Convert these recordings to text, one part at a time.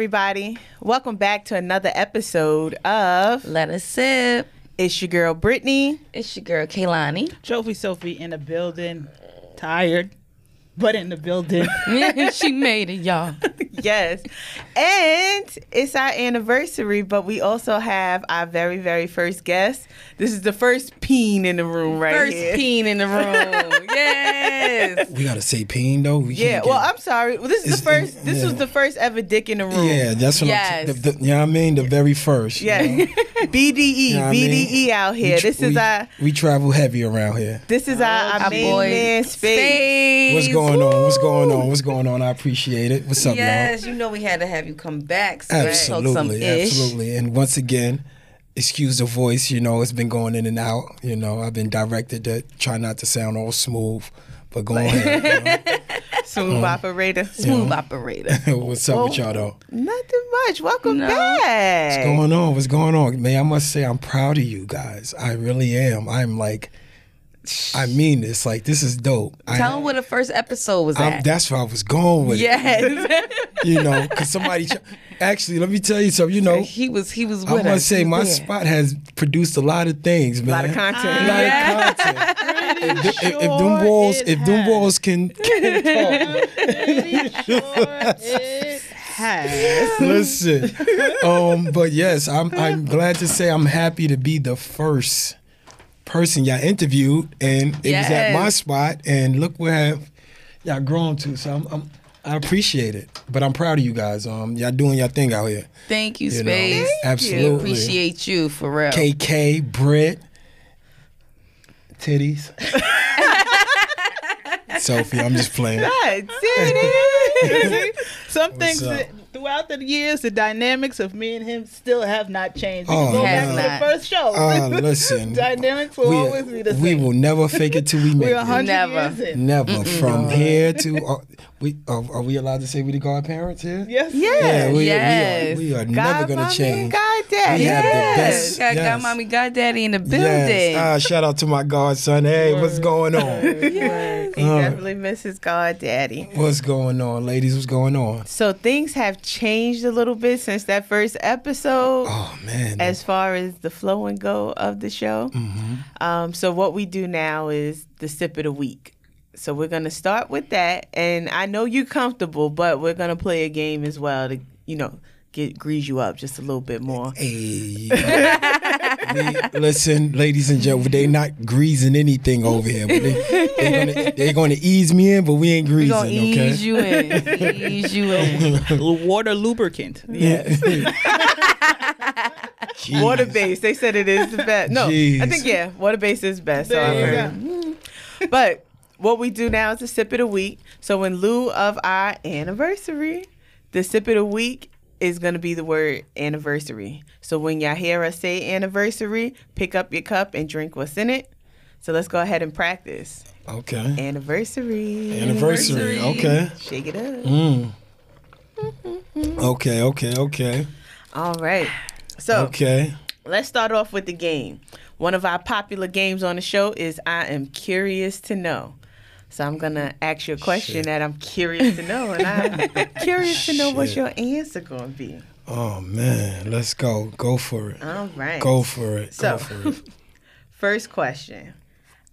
up, everybody? Welcome back to another episode of Let us sip. It's Your Girl Brittany. It's your girl Kaylani. Trophy Sophie in the building, tired, but in the building. she made it, y'all. yes. And it's our anniversary, but we also have our very, very first guest. This is the first peen in the room right First here. peen in the room. yes. We gotta say peen though. We Yeah, well, get- I'm sorry. Well, this is It's- the first. This yeah. was the first ever dick in the room. yeah, that's what Yes. I'm. The, the, you know what I mean? The very first. you Yeah. know? BDE, You know what I mean? BDE out here. tr- this is we, our. We travel heavy around here. This is our, our, Our main boy man space. Space. What's going on? What's going on? What's going on? I appreciate it. What's up, Yes, you know we had to have you come back. So y'all? we talk some Absolutely, ish. absolutely. And once again, excuse the voice. You know, it's been going in and out. You know, I've been directed to try not to sound all smooth, but go ahead. Smooth operator. Smooth operator. you know. What's up with y'all though? Nothing much. Welcome No. back. What's going on? What's going on? Man, I must say I'm proud of you guys. I really am. I'm like, I mean this. Like, this is dope. I- Tell them where the first episode was I'm- at. that's where I was going with it. yes. You know, because somebody, ch- actually, let me tell you something. You know, he was he was I with must us. say my there. spot has produced a lot of things, man. A lot of content. A lot of content. If, th- if, if them sure walls, if them has. walls can, can it has. talk, listen. Um, but yes, I'm I'm glad to say I'm happy to be the first person y'all interviewed, and it was at my spot, and look where y'all grown to. So I'm, I'm I appreciate it, but I'm proud of you guys. Um, y'all doing your thing out here. Thank you, You Space. absolutely. Appreciate you for real. KK, Britt, titties. Sophie, I'm just playing. God, titties. Some What's things up? that, throughout the years, the dynamics of me and him still have not changed. We Oh, can go back no. to the first show. Uh, listen, dynamics will always be the same. we will never fake it till we make We're it. hundred Never. years in. Never from here to uh, we uh, are we allowed to say we the godparents here? Yes. Yeah. Yeah, we, Yes. we are, we are God, never gonna change. and God, daddy. We have the Yes. best- Got, got Yes. mommy, got daddy in the building. Yes. Ah, shout out to my godson. Hey, what's going on? Yes, he Uh. definitely misses God, daddy. What's going on, ladies? What's going on? So things have changed a little bit since that first episode. Oh man. as far as the flow and go of the show. Mm-hmm. Um, so what we do now is the sip of the week. So we're gonna start with that, and I know you're comfortable, but we're gonna play a game as well to, you know, get grease you up just a little bit more. Hey. We- listen, ladies and gentlemen, they not greasing anything over here. But they, they're, gonna, they're gonna ease me in, but we ain't greasing. We greasing, gonna ease okay? you in. ease you in. Water lubricant. Yeah. Jeez. Water based, they said it is the best. No, I think yeah, water based is best. So There I've you heard. go. But what we do now is a sip of the week. So in lieu of our anniversary, the sip of the week is going to be the word anniversary. So when y'all hear us say anniversary, pick up your cup and drink what's in it. So let's go ahead and practice. Okay. Anniversary. Anniversary. Okay. Shake it up. Mm. Okay, okay, okay. All right. So Okay. let's start off with the game. One of our popular games on the show is I am curious to know. So I'm gonna mm-hmm. ask you a question Shit. that I'm curious to know, and I'm curious to know what your answer gonna be. Oh man, let's go. Go for it. All right. Go for it. So- Go for it. First question.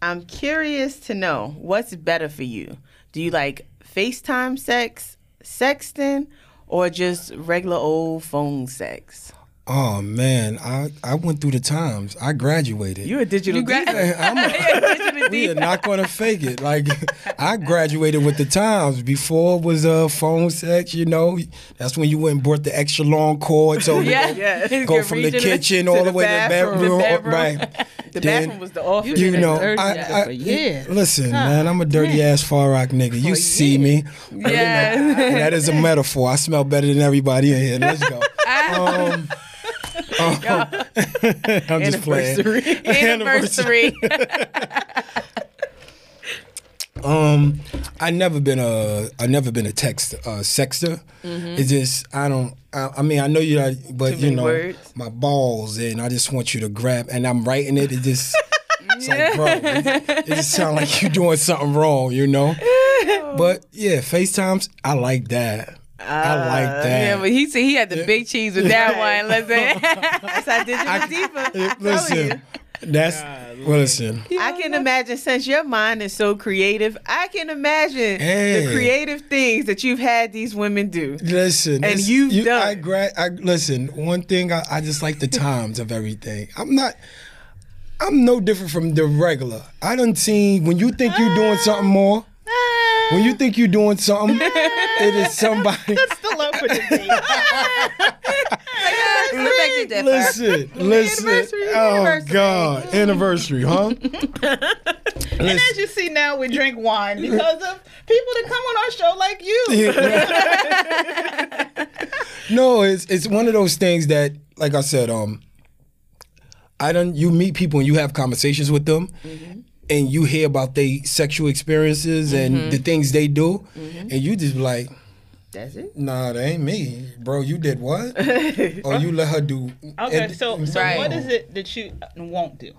I'm curious to know what's better for you. Do you like FaceTime sex, sexting, or just regular old phone sex? Oh man, I I went through the times. I graduated. You a digital You gra- diva. I'm a, we are not going to fake it. Like I graduated with the times. Before it was uh, phone sex. You know, that's when you went and brought the extra long cord. So you Yeah. go, Yeah. go from the kitchen all the way bathroom. to the bedroom. bedroom. Right. The Then- bathroom was the office. You know, a I, nigga I, for years. listen, man, I'm a dirty ass far rock nigga. You see me, Yeah. And that is a metaphor. I smell better than everybody in here. Let's go. Um, um, I'm just playing. Anniversary. Um, I never been a I never been a text uh, sexter. It's just I don't. I, I mean I know you, but Too you know words. my balls, and I just want you to grab. And I'm writing it. It just. It's like, bro, it, it just sounds like you're doing something wrong, you know. But yeah, FaceTimes, I like that. I uh, like that. Yeah, but he said he had the big cheese with that one. Listen. That's how digital deeper. listen, that's well, listen. I can imagine since your mind is so creative, I can imagine Hey. the creative things that you've had these women do. Listen, And it's- you've you, done. I, gra- I listen. One thing I, I just like the times of everything. I'm not. I'm no different from the regular. I don't see when you think you're doing something ah. more. When you think you're doing something, it is somebody. That's Still up for debate. Respected that. Listen, listen. Anniversary, Oh anniversary. God, anniversary, huh? and as you see now, we drink wine because of people that come on our show like you. no, it's it's one of those things that, like I said, um, I don't. You meet people and you have conversations with them, and you hear about their sexual experiences and the things they do, and you just be like, That's it. Nah, that ain't me, bro. You did what? or you let her do? Okay, and- so, so Right. what is it that you won't do?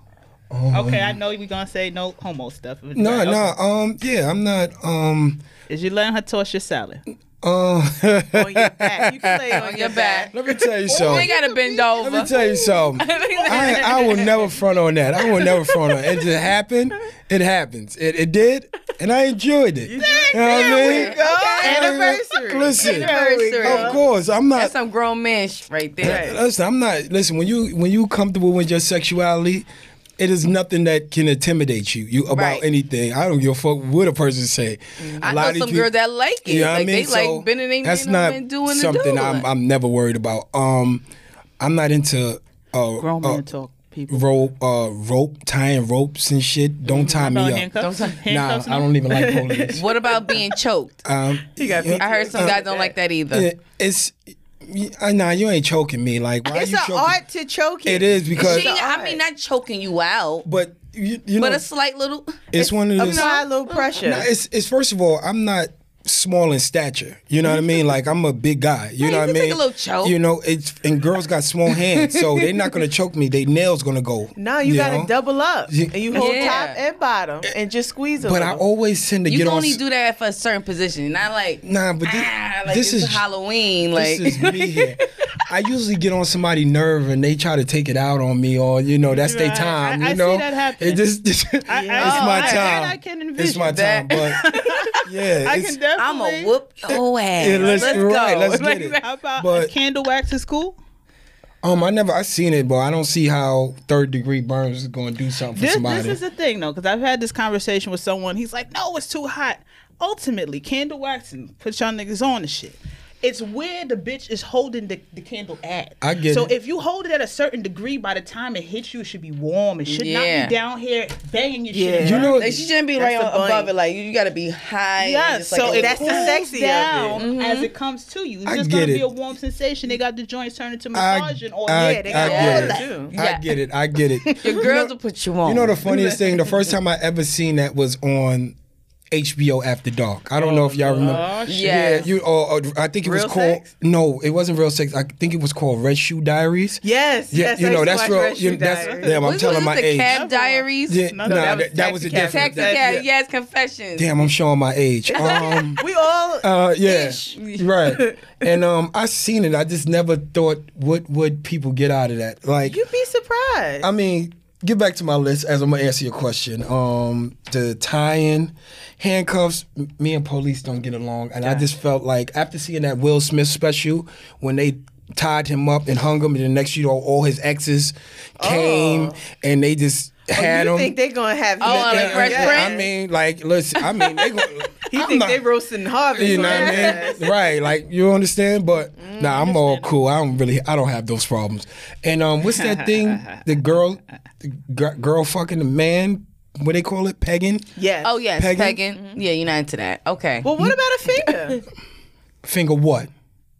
Okay, I know you're gonna say no homo stuff. No, Okay. no. Um, yeah, I'm not. Um, Is you letting her toss your salad? Uh, On your back. You play on, On your your back. back. let me tell you You something. ain't gotta bend over. Let me tell you something. I, I will never front on that. I will never front on it. It just happened. It happens. It, it did, and I enjoyed it. You know what I mean? Go. Okay. Anniversary. Listen, Anniversary. of course, I'm not. That's some grown man sh- right there. Listen, I'm not. Listen, when you when you comfortable with your sexuality, it is nothing that can intimidate you. You about Right. anything. I don't give a fuck what a person say. I A lot know of some these girls that like it. You know what I like mean? they So, like bending their that's men not over doing something the I'm I'm never worried about. Um, I'm not into uh, Grown uh man talk, people. rope uh rope tying ropes and shit. Don't tie No me up. handcuffs. Don't Nah, I don't even like police. What about being choked? Um, got I heard some guys don't like that either. it's uh, nah, you ain't choking me. Like why It's you an choking? art to choke It is because, She, I mean, not choking you out, but you, you know, but a slight little. it's one of those. Apply a little pressure. Nah, it's it's first of all, I'm not small in stature. You know what I mean? Like I'm a big guy. You Yeah, know what I mean? take a little choke. You know, it's and girls got small hands, so they're not gonna choke me. They nails gonna go. no, you, gotta know? double up. And you hold Yeah. top and bottom and just squeeze a But I always tend to You get can on. only do that for a certain position, not like Nah, but thi- ah, like this it's is Halloween. Like this is me here. I usually get on somebody's nerve and they try to take it out on me, or you know, that's their time. I- you I see know, that happening. It just, it's I- I- my I- time. I can it's my envision time, but yeah, I can definitely. I'm gonna whoop your ass. Yeah, let's- let's, right, go. let's get it. How about But- candle wax is cool? um, I never, I seen it, but I don't see how third degree burns is going to do something for This, somebody. this is the thing though, because I've had this conversation with someone. He's like, "No, it's too hot." Ultimately, candle waxing puts y'all niggas on the shit. It's where the bitch is holding the, the candle at. I get it. so it. if you hold it at a certain degree, by the time it hits you, it should be warm. It should not be down here banging your Yeah. shit. you know, Like she shouldn't be right the point. above it. Like you, you gotta be high. and Yeah, just so like, it That's the cools sexy of it. down mm-hmm. as it comes to you. It's I just get gonna it. be a warm sensation. They got the joints turned into I, massaging oil. I, Yeah, they I got get all it. that too. I get it. I get it. your girls will put you on. You know the funniest thing? The first time I ever seen that was on HBO After Dark. I don't know if y'all remember. Oh. Yeah. Yeah, you. Or, or I think it was called. Sex? No, it wasn't real sex. I think it was called Red Shoe Diaries. Yes, Yeah, yes. you I know that's watch real. You, that's Diaries. damn. I'm Was- telling was my it the age. Cab Diaries. Yeah, No, nah, that that, was that was a Taxi Cab. different. Taxi cab. yeah. Yes, confessions. Damn, I'm showing my age. Um, We all uh, yeah, Ish. right. And um, I seen it. I just never thought what would people get out of that. Like, you'd be surprised. I mean, get back to my list as I'm gonna answer your question. Um, the tie-in, handcuffs. Me and police don't get along, and I just felt like after seeing that Will Smith special when they tied him up and hung him, and the next you know all his exes came and they just had you him. think they're gonna have? Oh, you- like Fresh Yeah, I mean, like, listen. I mean, they. Go, He I'm think not- they roasting Harvey. you know what I mean? Right, like you understand, but nah, I'm all cool. I don't really, I don't have those problems. And um, what's that thing? The girl, the gr- girl fucking the man. What they call it? Pegging. Yes. Oh yes, Pegging? pegging. Yeah, you're not into that. Okay. Well, what about a finger? Finger what?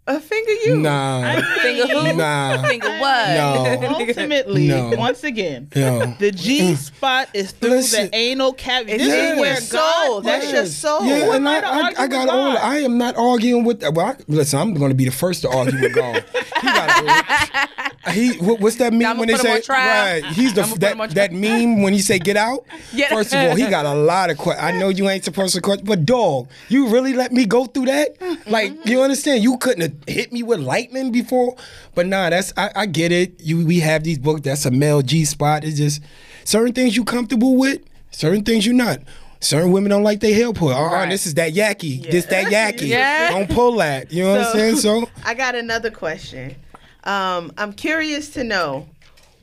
A finger you. Nah, Finger who? nah, Finger what? no, Ultimately, No. once again, no. the G spot is through Listen. the anal cavity. This Yes. is where soul. God. That's your soul. Yeah, Who and I, I I, got all. I am not arguing with that. Well, I, listen, I'm going to be the first to argue with God. He got he. What, what's that meme I'ma when they say right? He's the that, that meme when he say get out. Get- First of all, he got a lot of questions. I know you ain't supposed to question, but dog, you really let me go through that? Like you understand? You couldn't have hit me with lightning before, but nah, that's I, I get it. You we have these books. That's a male G spot. It's just certain things you comfortable with, certain things you're not. Certain women don't like their hair pulled. Oh, Right. this is that yaki. This that yaki. Yeah. Don't pull that. You know what I'm saying? So I got another question. Um, I'm curious to know: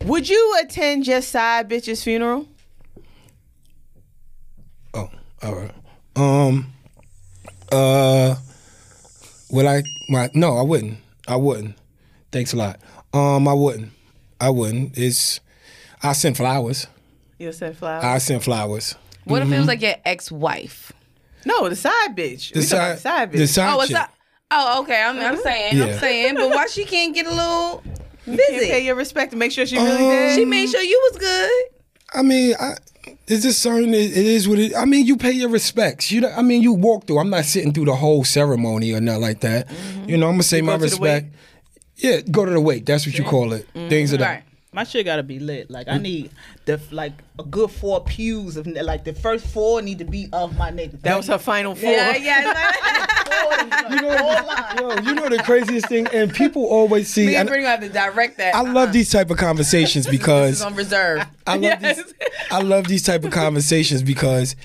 Would you attend your side bitch's funeral? Oh, all right. Um, uh, would I? My, no, I wouldn't. I wouldn't. Thanks a lot. Um, I wouldn't. I wouldn't. It's. I send flowers. You'll send flowers. I send flowers. What if it was like your ex-wife? no, the side bitch. The we side, the side bitch. the side Oh, what's chick. up? Oh, okay. I'm, I'm saying, Yeah. I'm saying, but why she can't get a little You can't pay visit? your respect and make sure she really Um, did. She made sure you was good. I mean, I, it's just certain. It, it is what it. I mean, you pay your respects. You know. I mean, you walk through. I'm not sitting through the whole ceremony or nothing like that. You know, I'm gonna say Mm-hmm. You my go to the wake? respect. Yeah, go to the wake. That's what you call it. Things of that. Right. My shit gotta be lit. Like I mm. need the like a good four pews of like the first four need to be of my niggas. that was her final four. Yeah, yeah. You know, yo, you know the craziest thing, and people always see. Me and and Brittany have to direct that. I love uh-huh. these type of conversations This is because on reserve. I love these. I love these type of conversations because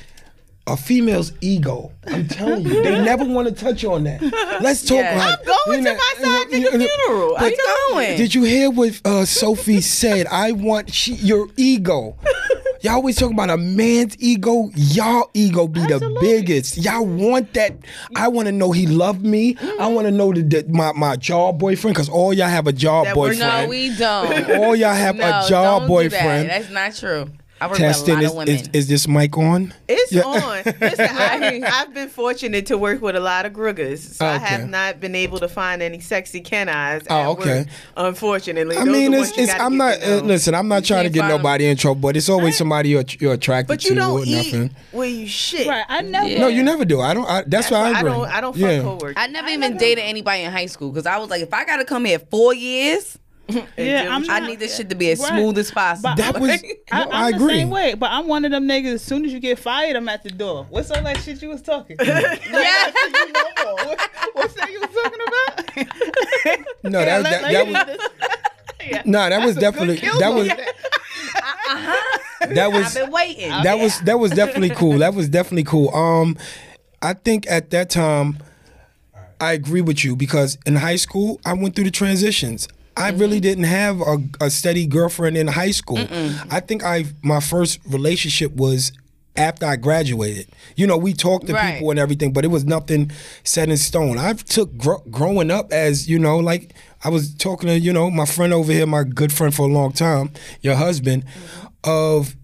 a female's ego. I'm telling you, they never want to touch on that. Let's talk Yeah. about. I'm going you to my side you know, nigga funeral. but I know. going. Did you hear what uh, Sophie said? I want she, your ego. Y'all always talk about a man's ego. Y'all ego be the biggest. Y'all want that. I want to know he loved me. I want to know that, that my my jaw boyfriend, because all y'all have a jaw That boyfriend. No, we don't. all y'all have no, a jaw don't boyfriend. Do that. That's not true. I work Testing with a is, lot of women. is, is this mic on? It's Yeah. on. Listen, I, I've been fortunate to work with a lot of gruggers, so I have not been able to find any sexy Ken eyes. Oh, okay. Work, unfortunately, I Those mean, are it's, ones you it's gotta I'm not to uh, listen. I'm not trying to get find 'em. nobody in trouble, but it's always somebody you're, you're attracted But to you don't or eat nothing. where you shit. Right. I never. Yeah. No, you never do. I don't. I, that's, That's why why I I don't. I don't yeah. fuck coworkers. I never even dated anybody in high school because I was like, if I gotta come here four years, Yeah, I'm I need this shit to be as Right. smooth as possible. But That was. I, no, I'm I the agree. same way, but I'm one of them niggas. As soon as you get fired, I'm at the door. What's all that shit you was talking? yeah. what, what's that you was talking about? No, that, that, that was. No, that was definitely that was that was I've been waiting. that was that was definitely cool. That was definitely cool. Um, I think at that time, I agree with you because in high school I went through the transitions. I really didn't have a, a steady girlfriend in high school. I think I my first relationship was after I graduated. You know, we talked to Right. people and everything, but it was nothing set in stone. I've took gr- growing up as you know, like I was talking to you know my friend over here, my good friend for a long time, your husband, mm-hmm. of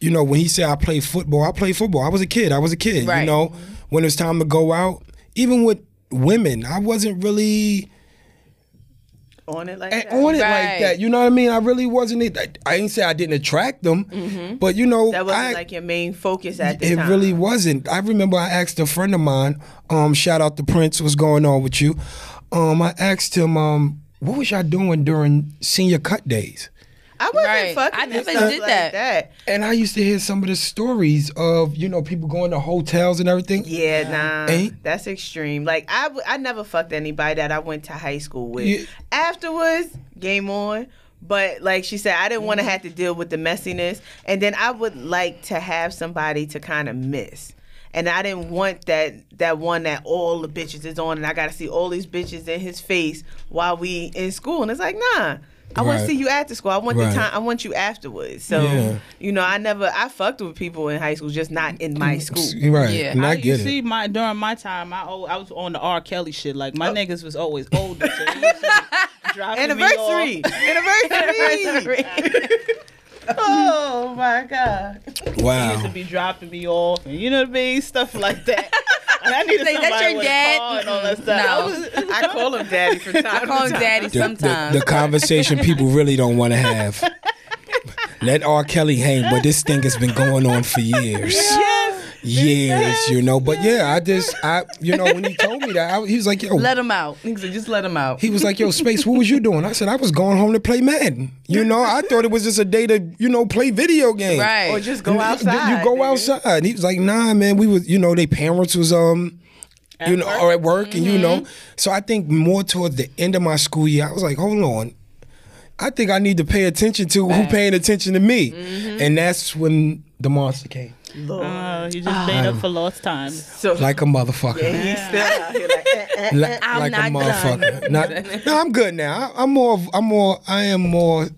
you know, when he said I played football, I played football. I was a kid. I was a kid. You Right. know, mm-hmm. when it was time to go out, even with women, I wasn't really on it like a- that. on it like that. You know what I mean? I really wasn't. it- I, I ain't say I didn't attract them, but you know, Mm-hmm. That wasn't I, like your main focus at the it time. It really wasn't. I remember I asked a friend of mine, um, shout out to Prince, what's going on with you? Um, I asked him, um, what was y'all doing during senior cut days? I wasn't Right. fucking I never did like that. that. And I used to hear some of the stories of, you know, people going to hotels and everything. Yeah, nah, Ain't- that's extreme. Like I, w- I never fucked anybody that I went to high school with. Yeah. Afterwards, game on. But like she said, I didn't want to have to deal with the messiness, and then I would like to have somebody to kind of miss. And I didn't want that that one that all the bitches is on, and I got to see all these bitches in his face while we in school. And it's like, nah, I want to see you after school. I want Right. the time. I want you afterwards. So Yeah. you know, I never I fucked with people in high school, just not in my school. Right. Yeah. And I, I, get you it. see, my during my time, I al- I was on the R. Kelly shit. Like Oh. my niggas was always older. So they used to be dropping me Anniversary, anniversary. oh my god. They used to be dropping me off, and you know what I mean, stuff like that. And I need Say, somebody "That's your dad?" car and all that stuff. No. I was- I call him daddy from time I call him daddy The, the, sometimes. the conversation people really don't want to have. Let R. Kelly hang, but this thing has been going on for years. Yes. Years, you know. But yeah, I just, I, you know, when he told me that, I, he was like, yo, let him out. He said, just let him out. he was like, yo, Space, what was you doing? I said, I was going home to play Madden. You know, I thought it was just a day to, you know, play video games. right. Or just go You- outside. You go nigga. outside. He was like, nah, man. We was, you know, their parents was um, you know, or at work, and you know. So I think more towards the end of my school year, I was like, hold on. I think I need to pay attention to who paying attention to me, and that's when the monster came, Lord. Uh, you just made up for lost time. So like a motherfucker. and he's still out here like, eh, eh. Li- I'm like a motherfucker. Not, no, I'm good now. I, I'm more. I'm more. I am more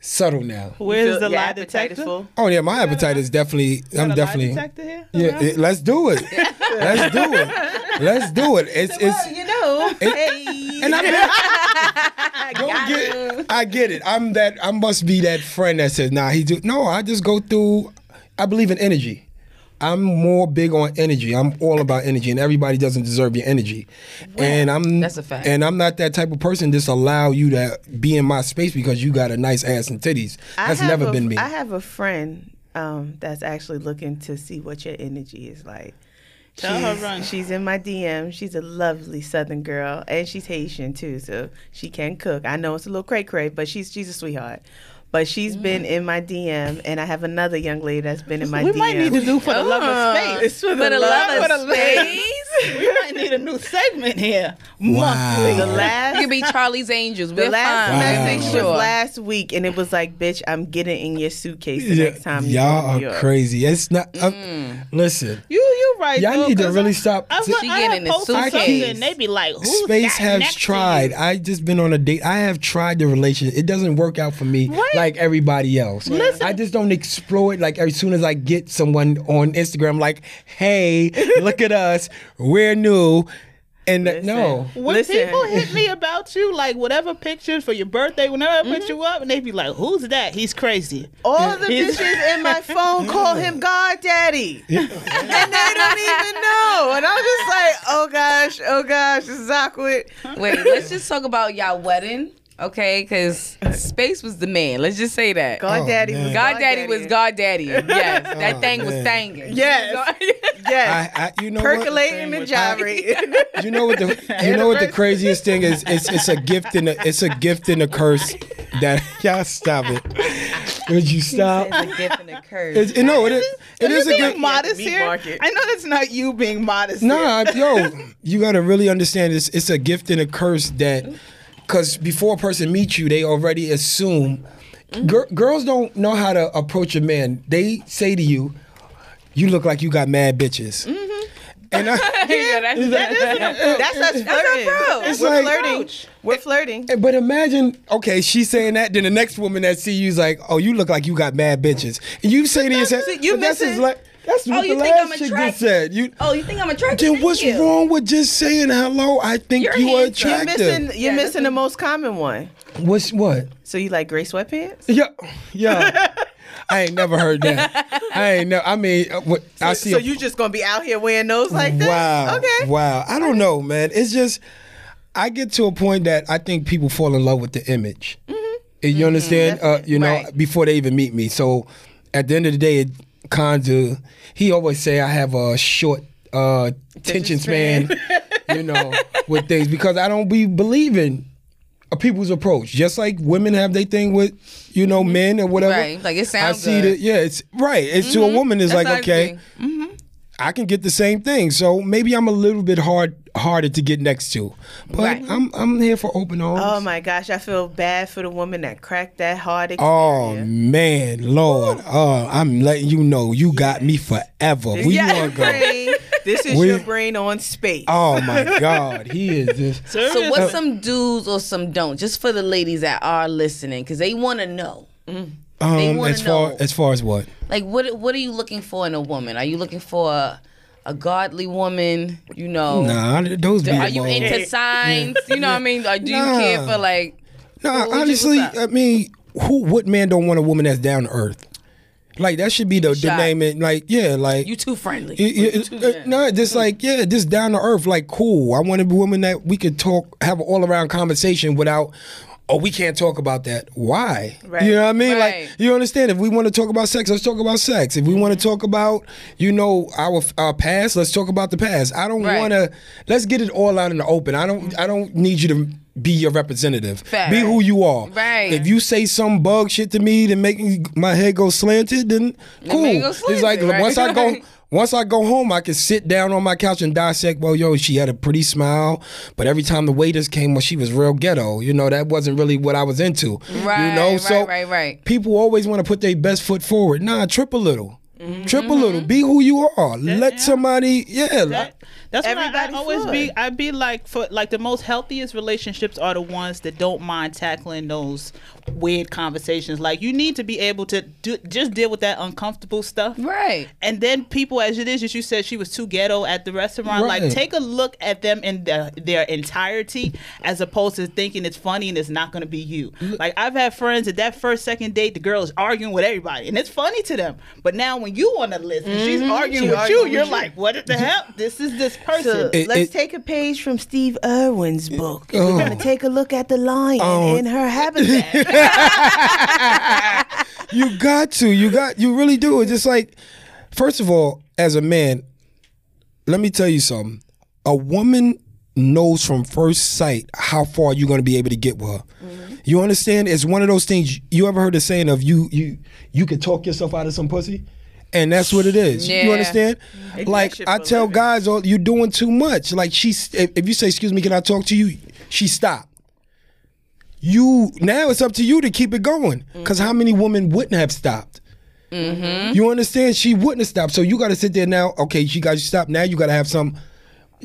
subtle now. Where's Feel- the lie detector? Oh yeah, my appetite is definitely. Got I'm definitely. lie detector here? Yeah, it- let's do it. let's do it. Let's do it. It's it's. Well, you know, hey. And I don't get. I get it. I'm that. I must be that friend that says, "Nah, he do." No, I just go through. I believe in energy. I'm more big on energy. I'm all about energy, and everybody doesn't deserve your energy. and I'm That's a fact. And I'm not that type of person. Just allow you to be in my space because you got a nice ass and titties. I That's have never a- been me. I have a friend um, that's actually looking to see what your energy is like. Tell her she's, run. She's in my DM. She's a lovely Southern girl, and she's Haitian too, so she can cook. I know it's a little cray cray, but she's she's a sweetheart. But she's been in my DM, and I have another young lady that's been in my we DM. We might need to do for the love of space. It's for the, For the love, love of space. we might need a new segment here. Wow. The last You could be Charlie's Angels. The We're last fine. message Make was last week, and it was like, "Bitch, I'm getting in your suitcase the Yeah, next time you y'all go to New are crazy. It's not. uh, Mm. listen, You you right. Y'all though, need to 'cause really I- stop- I, She I, getting in the suitcase. something, They be like, Who's Space that has next tried. I just been on a date. I have tried the relationship. It doesn't work out for me Right. Like everybody else. I just don't explore it like as soon as I get someone on Instagram like, "Hey, look at us. We're new." And th- no. When Listen. people hit me about you, like whatever pictures for your birthday, whenever I Mm-hmm. put you up, and they be like, "Who's that? He's crazy." All the He's- bitches in my phone call him God Daddy, and they don't even know. And I'm just like, "Oh gosh, oh gosh, this is awkward." Wait, let's just talk about y'all wedding, okay? Because Space was the man. Let's just say that. God Oh, Daddy man. was God Daddy was God Daddy. Yes, that Oh, thing was man. thangin'. Yes. Yes, I, I you know percolating and gyrating. what? You know what the you know what the craziest thing is? It's it's a gift and a, it's a gift and a curse that y'all stop it. Would you stop? It's a gift and a curse. It's, you know it is. It Are a gift. modest meat here? market. I know that's not you being modest. here. Nah, yo, you gotta really understand this. It's a gift and a curse that, because before a person meets you, they already assume. Gir- girls don't know how to approach a man. They say to you, "You look like you got mad bitches," mm-hmm. and I, Yeah, that's- That's us flirting. approach. It's We're like- flirting. We're flirting. But imagine, okay, she's saying that, then the next woman that see you is like, "Oh, you look like you got mad bitches," and you say to yourself, See, you "But that's missing- like that's what you the think I'm last chick just attractive? said." You oh, you think I'm attractive? then Thank what's you. wrong with just saying hello? I think You're you are handsome. You're attractive. missing. You're Yeah, missing the most common one. What's what? So you like gray sweatpants? Yeah, yeah. I ain't never heard that. I ain't never. I mean, uh, what I see. so a- you just gonna be out here wearing those like that? wow, Okay. wow. I don't know, man. It's just I get to a point that I think people fall in love with the image. You understand? Uh, you know, Mm-hmm. Right. before they even meet me. So at the end of the day, it of. He always say I have a short uh, attention span. you know, with things because I don't be believing a people's approach. Just like women have their thing with, you know, men or whatever. Mm-hmm. Right, like, it sounds I see good. that. Yeah, it's right. It's to a woman. It's That's like how I okay. think. I can get the same thing. So maybe I'm a little bit hard harder to get next to. But Right. I'm I'm here for open arms. Oh my gosh, I feel bad for the woman that cracked that hard Oh man, Lord. Oh, I'm letting you know you got me forever. Where you Yeah, wanna go? brain. This is We- your brain on space. Oh my God. He is just So what's some do's or some don'ts, just for the ladies that are listening, because they want to know. um wanna as far know. as far as what? Like, what what are you looking for in a woman? Are you looking for a, a godly woman? You know, Nah, those be are you more- into signs? You know what I mean? Or do you care for like? Nah, What would you- honestly, what's? I mean, who what man don't want a woman that's down to earth? Like that should be the, the name. It like yeah, like You too friendly. Yeah, yeah, too uh, no, just like yeah, just down to earth, like cool. I want a woman that we could talk, have an all around conversation without. Oh, we can't talk about that. Why? Right. You know what I mean? Right. Like you understand? If we want to talk about sex, let's talk about sex. If we want to talk about, you know, our our past, let's talk about the past. I don't Right. want to. Let's get it all out in the open. I don't. I don't need you to be your representative. Fact. Be who you are. Right. If you say some bug shit to me to make my head go slanted, then cool. make it it's like right? once I go. Once I go home, I can sit down on my couch and dissect. Well, yo, she had a pretty smile, but every time the waiters came, well, she was real ghetto. You know, that wasn't really what I was into. Right, You know, right, so right, right. people always want to put their best foot forward. Nah, trip a little. Mm-hmm. Trip a little. Be who you are. Let somebody, yeah. That, that's what I, I Everybody always should. be. I'd be like for like the most healthiest relationships are the ones that don't mind tackling those weird conversations. Like you need to be able to do, just deal with that uncomfortable stuff. Right. And then people, as it is, as you said, she was too ghetto at the restaurant. Right. Like, take a look at them in the, their entirety, as opposed to thinking it's funny and it's not going to be you. Like, I've had friends at that first, second date, the girl is arguing with everybody, and it's funny to them. But now, when you on the list and she's mm-hmm. arguing She with arguing you, with you're you. like, what the hell? This is this person. So It- let's it- take a page from Steve Irwin's book. Oh. We're gonna take a look at the lion Oh. in her habitat. you got to. You got. You really do. It's just like, first of all, as a man, let me tell you something. A woman knows from first sight how far you're going to be able to get with her. Mm-hmm. You understand? It's one of those things. You ever heard the saying of you you you can talk yourself out of some pussy, and that's what it is. You understand? They Like that I tell living. guys, oh, you're doing too much. Like she's if, if you say, "Excuse me, can I talk to you?" She stop you now it's up to you to keep it going because how many women wouldn't have stopped mm-hmm. you understand she wouldn't have stopped so you got to sit there now okay she got you stopped now you got to have some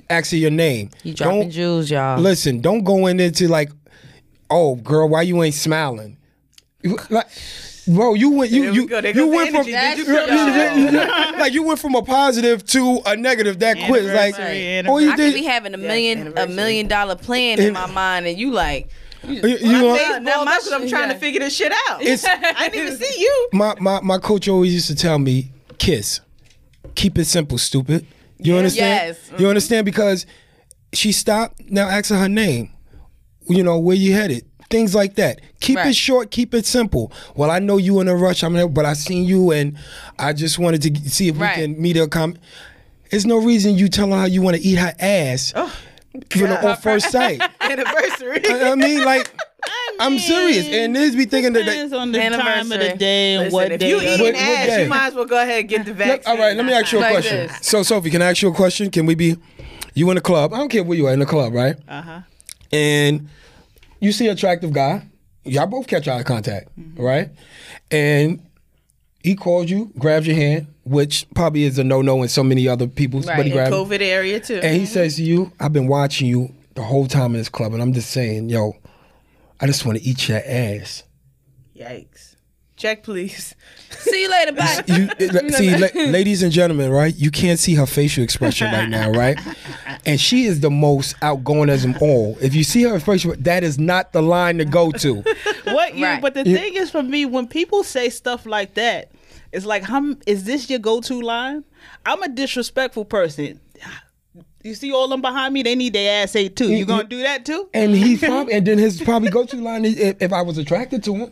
actually your name You dropping Don't- jewels, y'all. listen don't go in into like oh girl why you ain't smiling like bro you went you There we you, you went from you feel like you went from a positive to a negative that quick like oh you I could be having a million a million dollar plan in my mind, and you like, you, you know, Now, now Well, my, my- I'm trying yeah. to figure this shit out. It's- I didn't even see you. my, my my coach always used to tell me, kiss. Keep it simple, stupid. You understand? Yes. You understand? Because she stopped, now ask her her name. You know, where you headed. Things like that. Keep Right. it short, keep it simple. Well, I know you in a rush, I'm there, but I seen you and I just wanted to see if Right. we can meet a com There's no reason you telling her you want to eat her ass you know, on first sight. Anniversary. I, I mean, like, I'm serious. And this be thinking that. Depends on the time of the day and Listen, what if day. you of eating What- what ass, day? you might as well go ahead and get the Look, vaccine. all right, let me ask you a Like question. this. So, Sophie, can I ask you a question? Can we be you in the club? I don't care where you are in the club, right? Uh huh. And you see an attractive guy. Y'all both catch eye contact, mm-hmm. right? And he calls you, grabs your hand, which probably is a no-no in so many other people's, but he Right. grabs COVID area too. and he mm-hmm. says to you, "I've been watching you the whole time in this club, and I'm just saying, yo, I just want to eat your ass." Yikes. Check, please. see you later, bye. you see, la- ladies and gentlemen, right? You can't see her facial expression right now, right? And she is the most outgoing as them all. If you see her facial, that is not the line to go to. What you? Right. But the thing is, for me, when people say stuff like that, it's like, "Hum, is this your go-to line?" I'm a disrespectful person. You see all them behind me? They need their ass ate too. You mm-hmm. gonna do that too? And he probably, and then his probably go-to line is if, if I was attracted to him.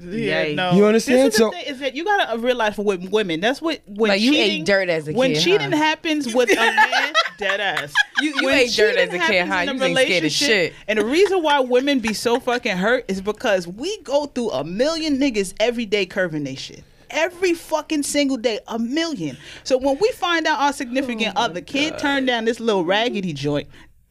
Yikes. no. You understand? This is So- the thing, is that you gotta realize for with women, that's what when Like, you ate cheating, dirt as a kid when kid, cheating huh? happens with a man, dead ass. You- you When ate dirt as cheating a kid, happens huh? in You a was ain't scared of relationship- shit. And the reason why women be so fucking hurt is because we go through a million niggas every day curving they shit. Every fucking single day, a million. So when we find out our significant other can't turn down this little raggedy joint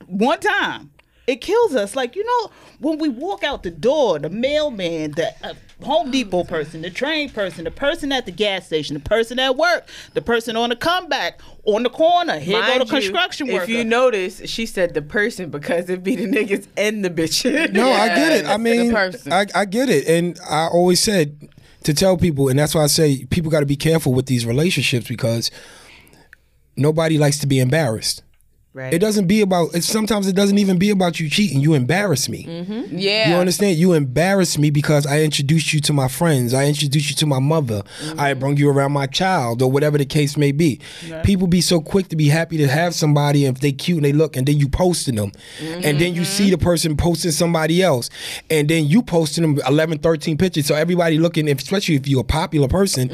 one time, it kills us. Like you know, when we walk out the door, the mailman, the uh, Home Depot person, the train person, the person at the gas station, the person at work, the person on the comeback on the corner. Here go Mind the you, construction worker. If you notice, she said the person because it be the niggas and the bitch. No, I get it. I Yes, the mean, person. I, I get it. And I always said to tell people, and that's why I say people got to be careful with these relationships because nobody likes to be embarrassed. Right. It doesn't be about. It, sometimes it doesn't even be about you cheating. You embarrass me. Mm-hmm. Yeah. You understand? You embarrass me because I introduced you to my friends. I introduced you to my mother. Mm-hmm. I brought you around my child or whatever the case may be. People be so quick to be happy to have somebody if they cute and they look, and then you posting them, and then you see mm-hmm. the person posting somebody else, and then you posting them 11, 13 pictures. So everybody looking, especially if you're a popular person,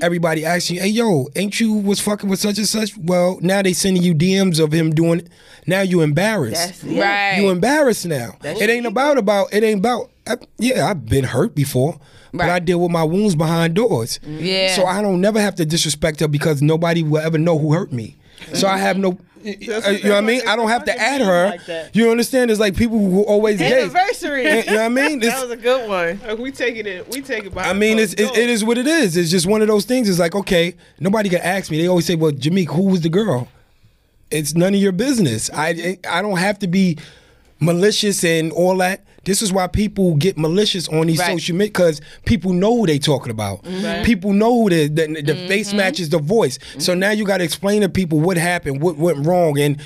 everybody asking, "Hey, yo, ain't you was fucking with such and such?" Well, now they sending you DMs of him doing. it. Now you embarrassed. That's it. Right. You embarrassed now. it ain't about about. It ain't about. I, yeah, I've been hurt before, but I deal with my wounds behind doors. Yeah. So I don't never have to disrespect her because nobody will ever know who hurt me. So I have no. uh, you know what I mean? I don't have to add her. Like. You understand? It's like people who always gay. Anniversary. You know what I mean? It's- that was a good one. Like, we taking it. We take it by. I mean, it's, it, it is what it is. It's just one of those things. It's like, okay, nobody can ask me. They always say, well, Jameek, who was the girl? It's none of your business. I I don't have to be malicious and all that. This is why people get malicious on these Right. social media because people know who they talking about. Mm-hmm. People know who the the, the face matches the voice. So now you got to explain to people what happened, what went wrong, and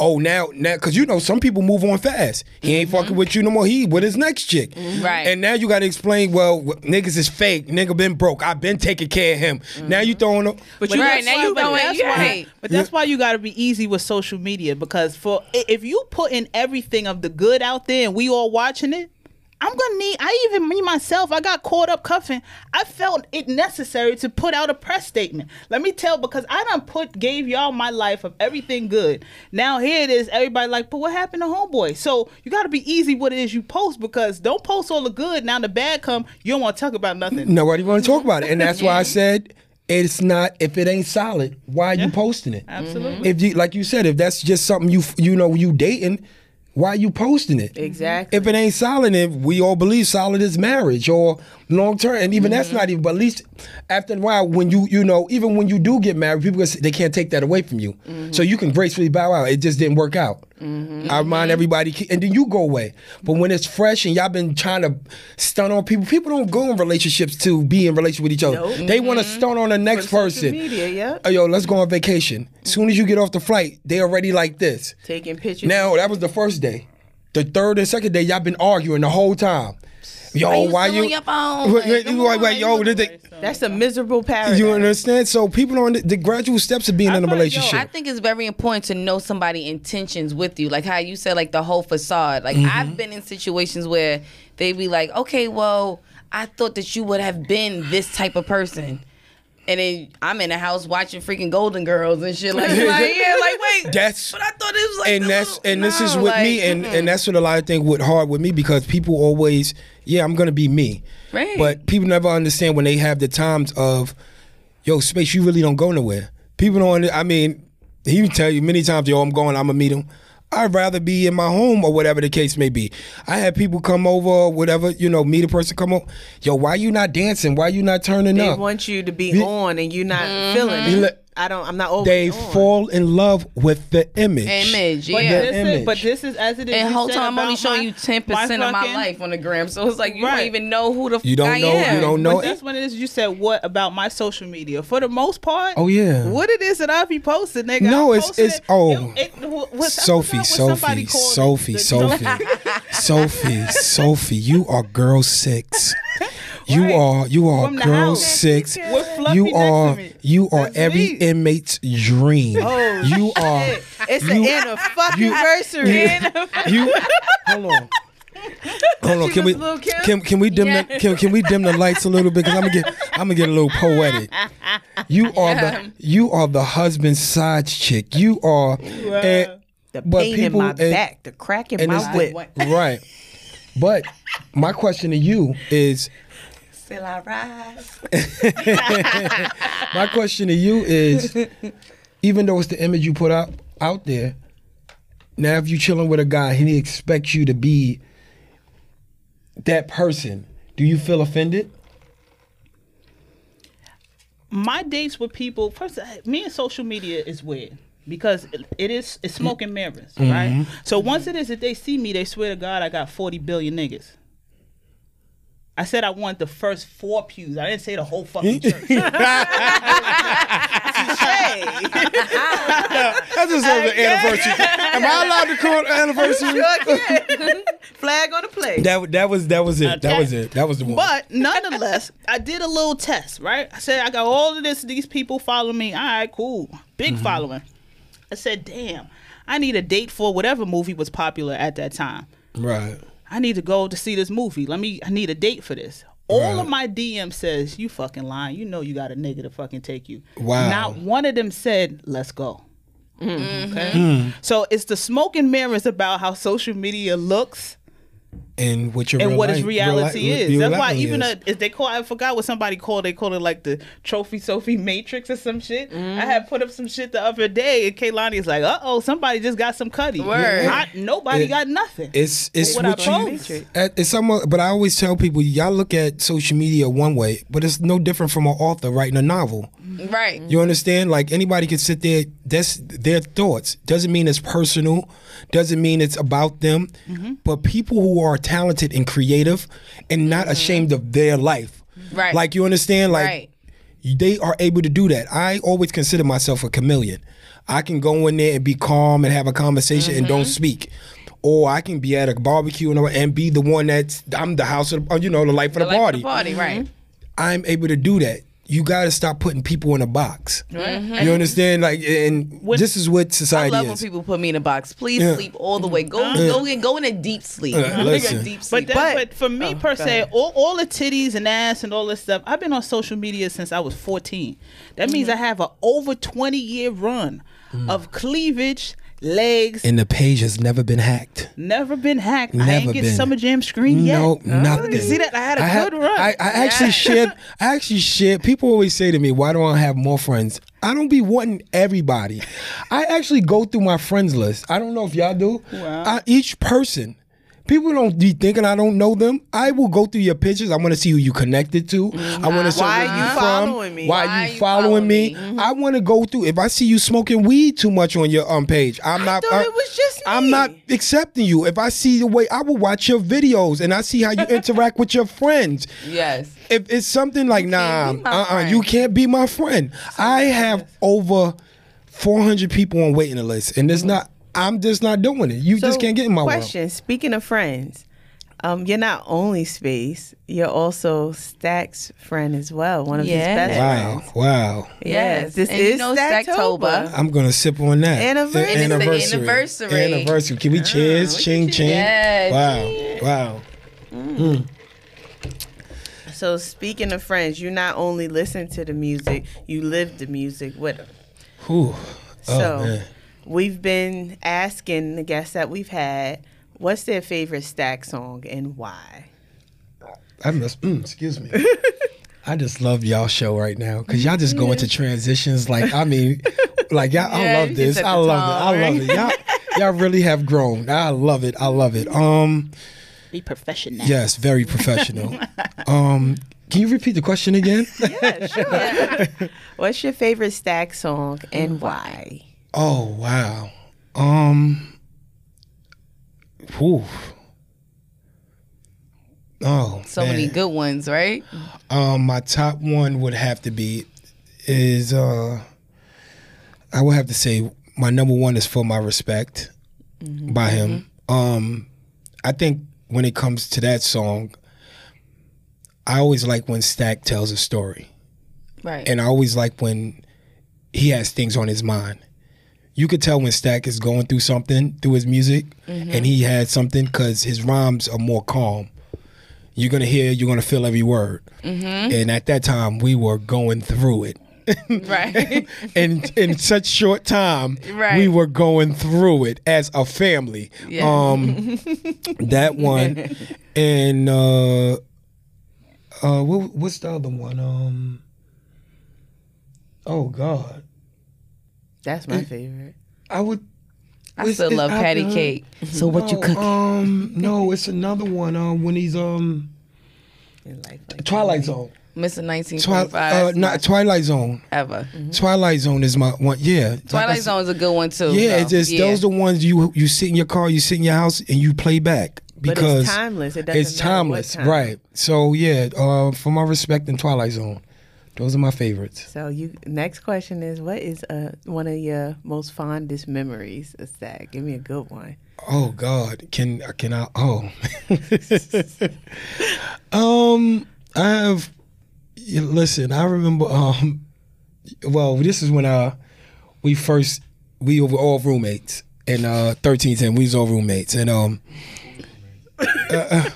oh now now because you know some people move on fast. He ain't mm-hmm. fucking with you no more. He with his next chick. Mm-hmm. Right. And now you got to explain. Well, niggas is fake. Nigga been broke. I've been taking care of him. Mm-hmm. Now you throwing. A, But you Right, that's now why- you but going- that's you why- right. But that's why you got to be easy with social media because for if you put in everything of the good out there and we all watching it, I'm gonna need. I even me myself, I got caught up cuffing. I felt it necessary to put out a press statement. Let me tell because I done put gave y'all my life of everything good. Now here it is. Everybody like, but what happened to homeboy? So you got to be easy what it is you post because don't post all the good. Now the bad come, you don't want to talk about nothing. nobody want to talk about it, and that's why I said it's not. If it ain't solid, why are you posting it? Absolutely. If you like you said, if that's just something you you know you dating, why you posting it? Exactly. If it ain't solid, if we all believe solid is marriage or long term, and even that's mm-hmm. not even. But at least after a while, when you you know, even when you do get married, people they can't take that away from you. Mm-hmm. So you can gracefully bow out. It just didn't work out. Mm-hmm. I remind everybody, and then you go away. But when it's fresh and y'all been trying to stun on people, people don't go in relationships to be in relationship with each other. Nope. They want to mm-hmm. stun on the next social person. media, yep. Oh, yo, let's go on vacation. As soon as you get off the flight, they already like this. Taking pictures. Now that was the first day. The third and second day, y'all been arguing the whole time. Yo, Why you why you? your phone? Wait, wait, Like, wait, wait, yo, did they- That's a miserable paradigm. you understand? So people on the, the gradual steps of being I in a thought, yo, relationship. I think it's very important to know somebody intentions with you, like how you said, like the whole facade. Like Mm-hmm. I've been in situations where they be like, "Okay, well, I thought that you would have been this type of person," and then I'm in the house watching freaking Golden Girls and shit. Like, like yeah, like wait, That's- but I thought it was like, and that's little- and this is with like, me and mm-mm. and that's what a lot of things with hard with me because people always yeah i'm gonna be me Right. but people never understand when they have the times of yo space you really don't go nowhere people don't i mean he would tell you many times yo i'm going i'm gonna meet him I'd rather be in my home or whatever the case may be. I had people come over, or whatever, you know, meet a person, come over. Yo, why you not dancing? Why you not turning They up? They want you to be Yeah. on and you're not Mm-hmm. feeling You it. Let- I don't. I'm not always they on. fall in love with the image. image, But, yeah. the this image. is, but this is as it is. And whole time I'm only showing you ten percent of my life on the gram, so it's like you Right. don't even know who the You don't I know- am. you don't know But that's what it is. You said what about my social media? For the most part, Oh, yeah. what it is that I be posting, nigga. No, it's- it's- it- oh. it- it- what- what- Sophie, forgot what somebody Sophie. Sophie, Sophie, Sophie, Sophie, you are girl six. You Right. are you are From girl house. six. You are me. you are That's every me. inmate's dream. Oh, you are It's you- an anniversary. you- anniversary. you. Hold on. Hold on, can we was Lil' Kim? can can we dim the can, can we dim the lights a little bit? Cause I'm gonna get I'm gonna get a little poetic. You are the you are the husband side chick. You are, and, the but pain people in my and- back, the crack in my it's whip. right. But my question to you is Still I rise. my question to you is even though it's the image you put out out there, now if you're chilling with a guy and he expects you to be that person, do you feel offended? my dates with people first uh, me and social media is weird because it, it is it's smoke and mirrors mm-hmm. right so once it is that they see me they swear to god i got 40 billion niggas I said I want the first four pews. I didn't say the whole fucking church. That deserves an anniversary. Am I allowed to call it an anniversary? Sure can. Flag on the plate. That that was that was it. That was it. That was the one. But nonetheless, I did a little test, right? I said I got all of this. These people follow me. All right, cool, big Mm-hmm. following. I said, damn, I need a date for whatever movie was popular at that time. right. I need to go to see this movie. Let me. I need a date for this. All Right. of my DM says you fucking lying. You know you got a nigga to fucking take you. Wow. Not one of them said let's go. Mm-hmm. Okay. Hmm. So it's the smoke and mirrors about how social media looks And what your and real what its life- reality real li- is. real That's why even is. a, if they call, I forgot what somebody called. They called it like the Trophy Sophie Matrix or some shit. I had put up some shit the other day, and Kaylani is like, "Uh oh, somebody just got some cutty. Word. Not, nobody It- got nothing." It's it's What I you. post. at- It's somewhat, but I always tell people, y'all look at social media one way, but it's no different from an author writing a novel. Right. You understand? Like anybody can sit there. That's their thoughts. Doesn't mean it's personal. Doesn't mean it's about them. Mm-hmm. But people who are talented and creative and not ashamed of their life. Right. Like you understand? Like right. they are able to do that. I always consider myself a chameleon. I can go in there and be calm and have a conversation and Mm-hmm. don't speak. Or I can be at a barbecue and, and be the one that's I'm the house of you know the life of the, The life of party. the party, right. I'm able to do that. You got to stop putting people in a box. You understand? Like, and this is what society. I society love when people put me in a box. Please Yeah. sleep all the way. Go go in go in a deep sleep. Uh, Go in a deep But, that, But- but for me Oh, per se, all, all the titties and ass and all this stuff, I've been on social media since I was 14. That means I have a over 20 year run of cleavage, legs, and the page has never been hacked. never been hacked. I Never ain't get been. Summer Jam screen yet. No, oh, nothing. You see that? I had a ha- good run. I, I actually shared. I actually shared. People always say to me, "Why don't I have more friends?" I don't be wanting everybody. I actually go through my friends list. I don't know if y'all do. Wow. I, each person. People don't be thinking I don't know them. I will go through your pictures. I want to see who you connected to. I want to see Why where you you from. following me? Why, Why you you following following me? me? I want to go through. If I see you smoking weed too much on your um page, I'm not. I- it was just Me. I'm not accepting you. If I see the way I will watch your videos and I see how you interact with your friends. yes. If it's something like nah, be my uh, uh you can't be my friend. I have over 400 people on waiting list, and it's not. I'm just not doing it. You just can't get in my way. question. Speaking of friends, um, you're not only Space, you're also Stack's friend as well, one of his best world. friends. Wow, wow. Yes, this And you is know Stacktober. Stacktober. I'm gonna sip on that. Anniversary. The It's the anniversary. Anniversary. Can we cheers? Ching ching. Yes. Wow. Wow. So speaking of friends, you not only listen to the music, you live the music with them. Whew. Oh, So man. We've been asking the guests that we've had, what's their favorite Stack song and why? I must. Mm, excuse me. I just love y'all show right now because y'all just go into transitions. Like I mean, like y'all. I love this. I the love it. I love it. Y'all, y'all really have grown. I love it. I love it. Um, Be professional. yes, very professional. Um, can you repeat the question again? Yeah, sure. What's your favorite Stack song and why? Oh wow. Um. Whew. Oh, So many good ones, right? Um, my top one would have to be is uh, I would have to say my number one is for my respect by him. Um, I think when it comes to that song, I always like when Stack tells a story, Right. and I always like when he has things on his mind. You could tell when Stack is going through something through his music, and he had something because his rhymes are more calm. You're gonna hear, you're gonna feel every word. And at that time, we were going through it. right. and in such short time, Right. we were going through it as a family. Yeah. Um, that one, and uh, uh, what, what's the other one? Um, oh God, That's my favorite. I would. I still it's love patty after- cake. So what you no, cooking? Um, no, it's another one. Um, when he's um In like Twilight Zone. Mr. Twi- uh, not Twilight Zone. ever. Twilight Zone is my one. Yeah, Twilight said- Zone is a good one too. Yeah, though. it's just Yeah. those the ones you you sit in your car, you sit in your house, and you play back But because it's timeless. It doesn't it's timeless, time. right? So yeah, uh, for my respect in Twilight Zone, Those are my favorites. So you next question is what is uh one of your most fondest memories of Stack? Give me a good one. Oh God, can can I? Oh, um, I have. Listen, I remember. Um, well, this is when uh we first we were all roommates in uh thirteen ten. We was all roommates, and um, uh, uh,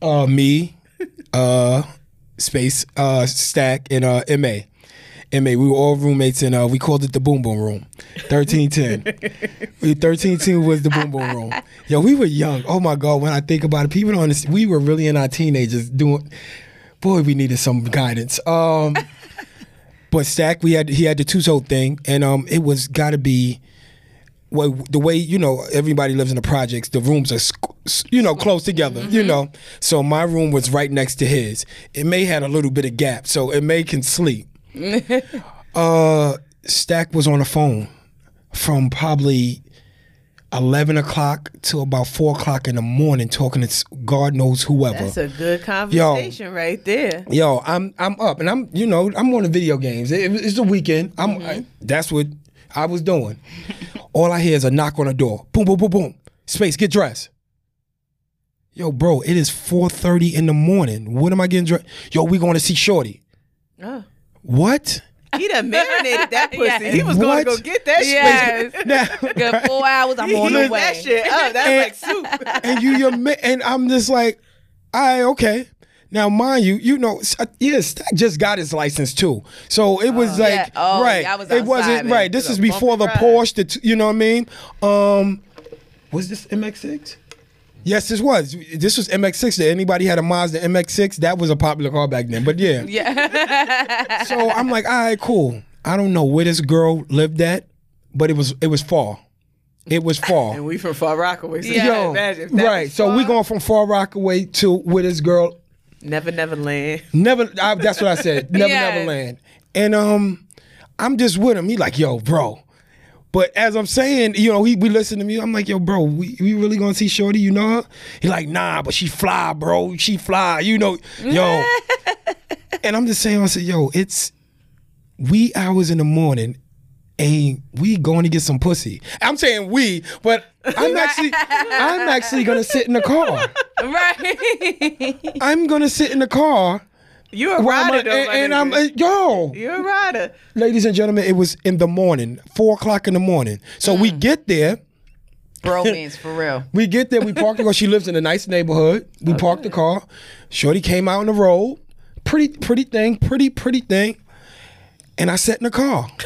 uh, me, uh, space, uh, stack, in uh, ma. MA, we were all roommates and uh, we called it the Boom Boom Room. 1310. we 1310 was the Boom Boom Room. Yo, we were young. Oh my God, when I think about it, people don't understand. We were really in our teenagers doing, boy, we needed some guidance. Um, but Stack, we had he had the two toe thing, and um, it was got to be, well, the way you know everybody lives in the projects. The rooms are, you know, close together. You know, so my room was right next to his. It may had a little bit of gap, so it may can sleep. uh, Stack was on the phone from probably. 11 o'clock to about 4 o'clock in the morning talking to God knows whoever. That's a good conversation right there. Yo, I'm I'm up and I'm you know I'm on the video games. It- it's the weekend. I'm I- that's what I was doing. All I hear is a knock on the door. Boom, boom, boom, boom. Space, get dressed. Yo, bro, it is 4:30 in the morning. What am I getting dressed? Yo, we going to see Shorty. Oh. What? He done marinated that pussy. Yes. He was going to go get that Yes. shit. Now, Good four hours. I'm He on heated the way. that shit up. That's like soup. and you your ma- and I'm just like, I okay. Now, mind you, you know, s- uh, yeah, Stack just got his license too. So it was like, Yeah. Oh, right. y'all was it wasn't man. right. This was is before the ride. Porsche. The t- you know what I mean? Um, was this MX6? Yes, this was. This was MX6. That anybody had a Mazda MX6? That was a popular car back then. But yeah. Yeah. So I'm like, all right, cool. I don't know where this girl lived at, but it was it was far. It was far. And we from Far Rockaway. So Yeah. Yo, imagine. that right. was So we far, going from Far Rockaway to where this girl Never Never Land. never. I, that's what I said. Never, Yes. never land. And um, I'm just with him. He like, yo, bro. But as I'm saying, you know, he we listen to me. I'm like, yo, bro, we, we really gonna see Shorty? You know her? He like, nah, but she fly, bro. She fly. You know, yo. and I'm just saying, I said, yo, it's wee hours in the morning. And we going to get some pussy. I'm saying we, but I'm actually, I'm actually gonna sit in the car. right. I'm gonna sit in the car You're a rider, I'm- though, and, and. I'm uh, yo, You're a rider. ladies and gentlemen, it was in the morning, four o'clock in the morning. So we get there, Bromance for real. we get there, we park the car. She lives in a nice neighborhood. We parked the car. Shorty came out on the road, pretty, pretty thing, pretty, pretty thing, and I sat in the car.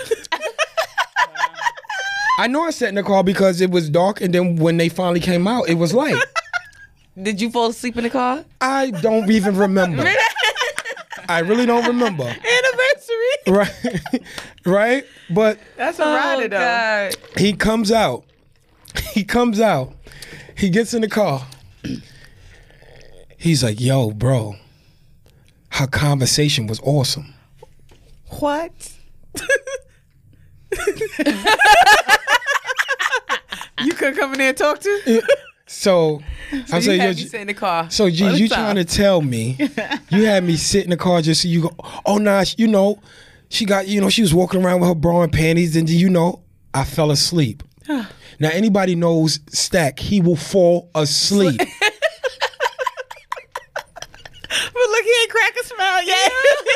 I know I sat in the car because it was dark, and then when they finally came out, it was light. Did you fall asleep in the car? I don't even remember. I really don't remember. Anniversary. Right, right. But That's a rider, oh, though. God. he comes out. He comes out. He gets in the car. He's like, "Yo, bro, her conversation was awesome." What? You could come in there and talk to? So, I you said, "Yo, had me sit in the car. so G, you trying to tell me you had me sit in the car just so you go? Oh, nah, you know, she got you know she was walking around with her bra and panties, and do you know, I fell asleep." Now, anybody knows Stack, he will fall asleep. But look, he ain't crack a smile yet.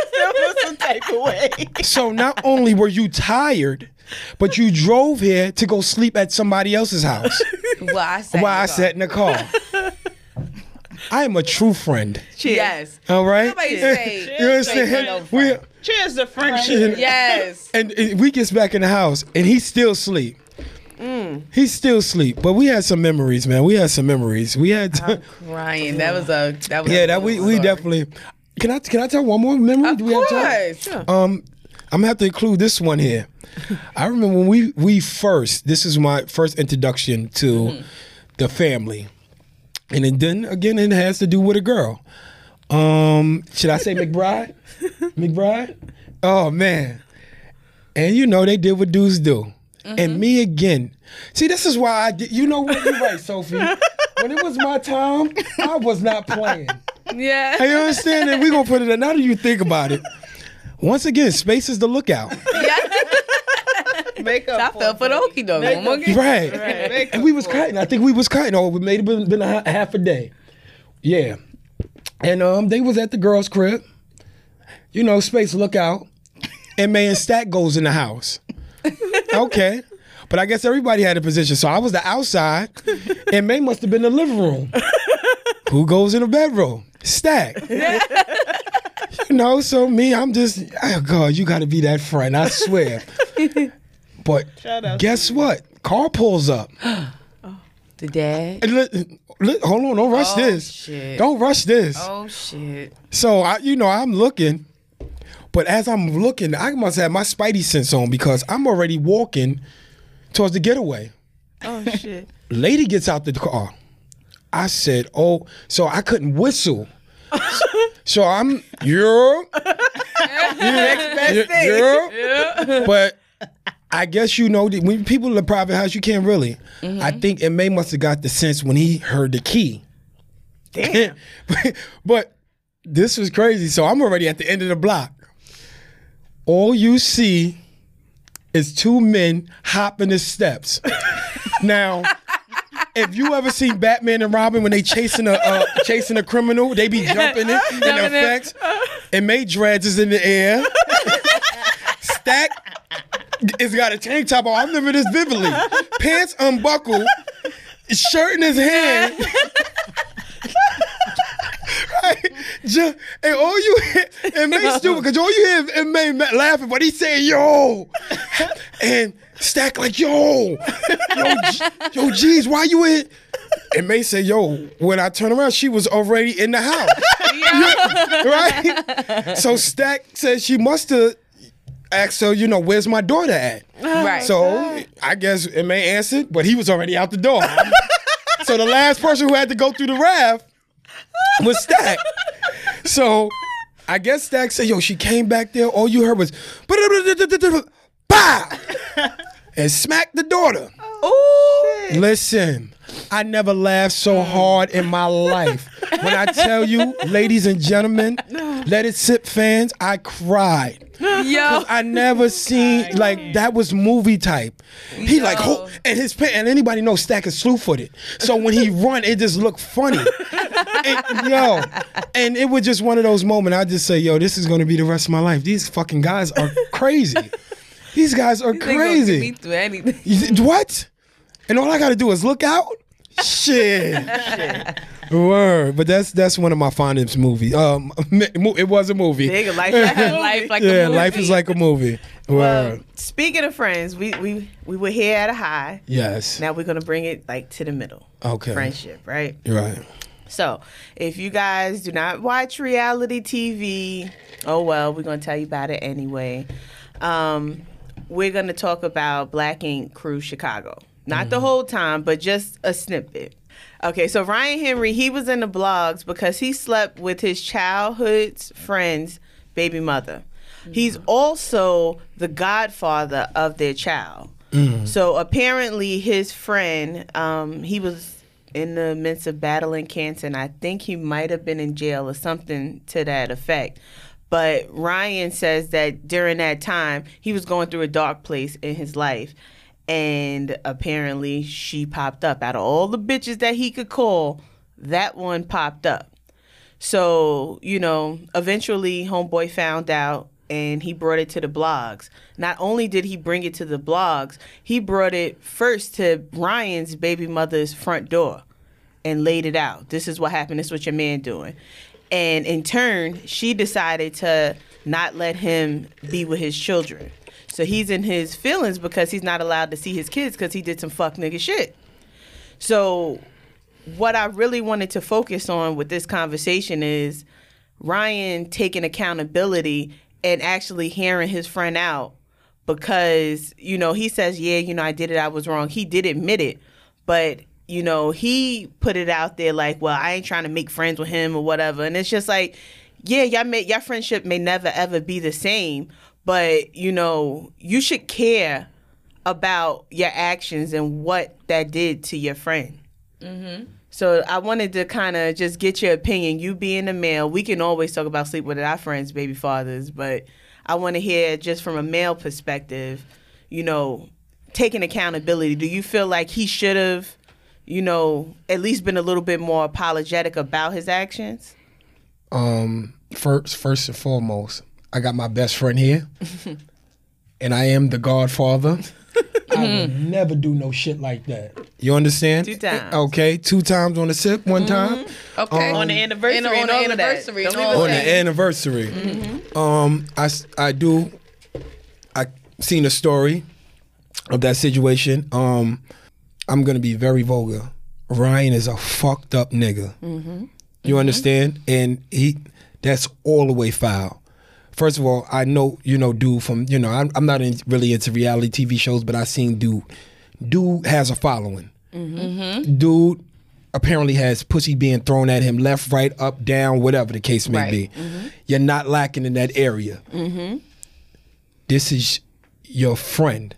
still some type of way. So not only were you tired, but you drove here to go sleep at somebody else's house Well, I sat. while the I sat in the car. I am a true friend. Yes. All right. Nobody say- you say understand? no We, friend. Cheers to friendship. Yes. and, and we gets back in the house, and he still sleep. He's still asleep, but we had some memories, man. We had some memories. We had, Ryan, that was a that was yeah, a that cool we we story. definitely. Can I can I tell one more memory? Of Do we have time? course. Um, I'm gonna have to include this one here. I remember when we we first. This is my first introduction to the family, and it then again it has to do with a girl. Um, should I say McBride? McBride? Oh man, and you know they did what dudes do. And me again. See, this is why I did. You know what? You're right, Sophie. when it was my time, I was not playing. Yeah. Hey, you understand that? We're gonna put it in. Now that you think about it, Once again, space is the lookout. Make I fell for the okie doke. Make I'm right. And we was cutting. I think we was cutting. Oh, it may have been, been a half a day. Yeah. And um, they was at the girl's crib. You know, space lookout. And man, Stack goes in the house. Okay. But I guess everybody had a position. So I was the outside, and May must have been the living room. Who goes in the bedroom? Stack. you know, so me, I'm just, oh God, you got to be that friend. I swear. But guess what? Car pulls up. Oh, the dad. And li- li- hold on, don't rush Oh, this. shit. Don't rush this. Oh shit. So I, you know, I'm looking, but as I'm looking, I must have my spidey sense on because I'm already walking towards the getaway. Oh shit. Lady gets out the car. I said, "Oh," so I couldn't whistle. So I'm yeah, yeah, yeah. But I guess you know that when people in the private house, you can't really. I think it May must have got the sense when he heard the key. Damn. but this was crazy. So I'm already at the end of the block. All you see is two men hopping the steps. now, if you ever seen Batman and Robin when they chasing a uh, chasing a criminal, they be jumping it in the effects. And May dreads is in the air. Stack is got a tank top on. I remember this vividly. Pants unbuckled, shirt in his hand. Right? Ju- and all you hear, and May stupid because all you hear is May ma- laughing, but he saying yo, and Stack like yo, yo, G- yo, geez, why you in? And May say yo, when I turn around, she was already in the house, right? So Stack says she must have asked her, you know, where's my daughter at? Oh right. So I guess it may answered, but he was already out the door. so the last person who had to go through the raft was Stack. so I guess Stack said, yo, she came back there. All you heard was Bow! And smacked the daughter. Ooh. Listen, I never laughed so mm. hard in my life. When I tell you, ladies and gentlemen, let it sip fans, I cried. Yo. I never seen like that was movie type. He like Yo. ho- and his and anybody knows Stack is slew footed. So when he run, it just looked funny. and, yo, and it was just one of those moments. I just say, yo, this is gonna be the rest of my life. These fucking guys are crazy. These guys are They gonna get crazy. me through anything. What? And all I gotta do is look out. Shit. Word. But that's that's one of my fondest movies. Um, it was a movie. Nigga, life like a Life movie. like yeah, a movie. life is like a movie. Word. Um, speaking of friends, we we we were here at a high. yes. Now we're gonna bring it like to the middle. Okay. Friendship, right? Right. So, if you guys do not watch reality TV, oh well, we're gonna tell you about it anyway. Um, we're gonna talk about Black Ink Crew Chicago. Not the whole time, but just a snippet. Okay, so Ryan Henry, he was in the blogs because he slept with his childhood's friend's baby mother. He's also the godfather of their child. So apparently, his friend, um, he was in the midst of battling cancer, and I think he might have been in jail or something to that effect. But Ryan says that during that time, he was going through a dark place in his life. And apparently, she popped up. Out of all the bitches that he could call, that one popped up. So, you know, eventually Homeboy found out and he brought it to the blogs. Not only did he bring it to the blogs, he brought it first to Ryan's baby mother's front door and laid it out. This is what happened. This is what your man doing. And in turn, she decided to not let him be with his children. So he's in his feelings because he's not allowed to see his kids because he did some fuck nigga shit. So what I really wanted to focus on with this conversation is Ryan taking accountability and actually hearing his friend out because, you know, he says, Yeah, you know, I did it, I was wrong. He did admit it, but you know, he put it out there like, Well, I ain't trying to make friends with him or whatever. And it's just like, yeah, y'all may your friendship may never ever be the same, but you know, you should care about your actions and what that did to your friend. Mm-hmm. So I wanted to kind of just get your opinion. You being a male, we can always talk about sleep with our friends, baby fathers, but I want to hear just from a male perspective, you know, taking accountability. Do you feel like he should have, you know, at least been a little bit more apologetic about his actions? Um, first, first and foremost, I got my best friend here, and I am the Godfather. I would never do no shit like that. You understand? Two times. Okay, two times on the sip, one time Okay. On the anniversary And and on the all of that. anniversary Don't and leave all on that. the anniversary. Um, I s- I do. I seen a story of that situation. Um, I'm gonna be very vulgar. Ryan is a fucked up nigga. Mm-hmm. You understand? And he, that's all the way foul. First of all, I know you know dude from you know I'm, I'm not in, really into reality TV shows, but I seen dude. Dude has a following. Mm-hmm. Dude apparently has pussy being thrown at him left, right, up, down, whatever the case may Right. be. You're not lacking in that area. This is your friend.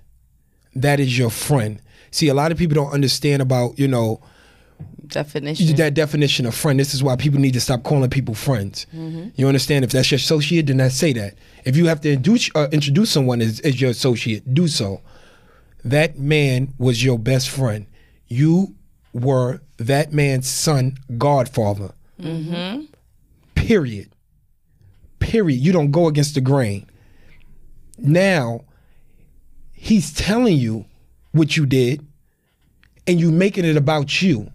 That is your friend. See, a lot of people don't understand about you know Definition. that definition of friend. This is why people need to stop calling people friends. You understand? If that's your associate, then I say that. If you have to introduce, uh, introduce someone as, as your associate, do so. That man was your best friend. You were that man's son, godfather. Period. Period. You don't go against the grain. Now, he's telling you what you did, and you making it about you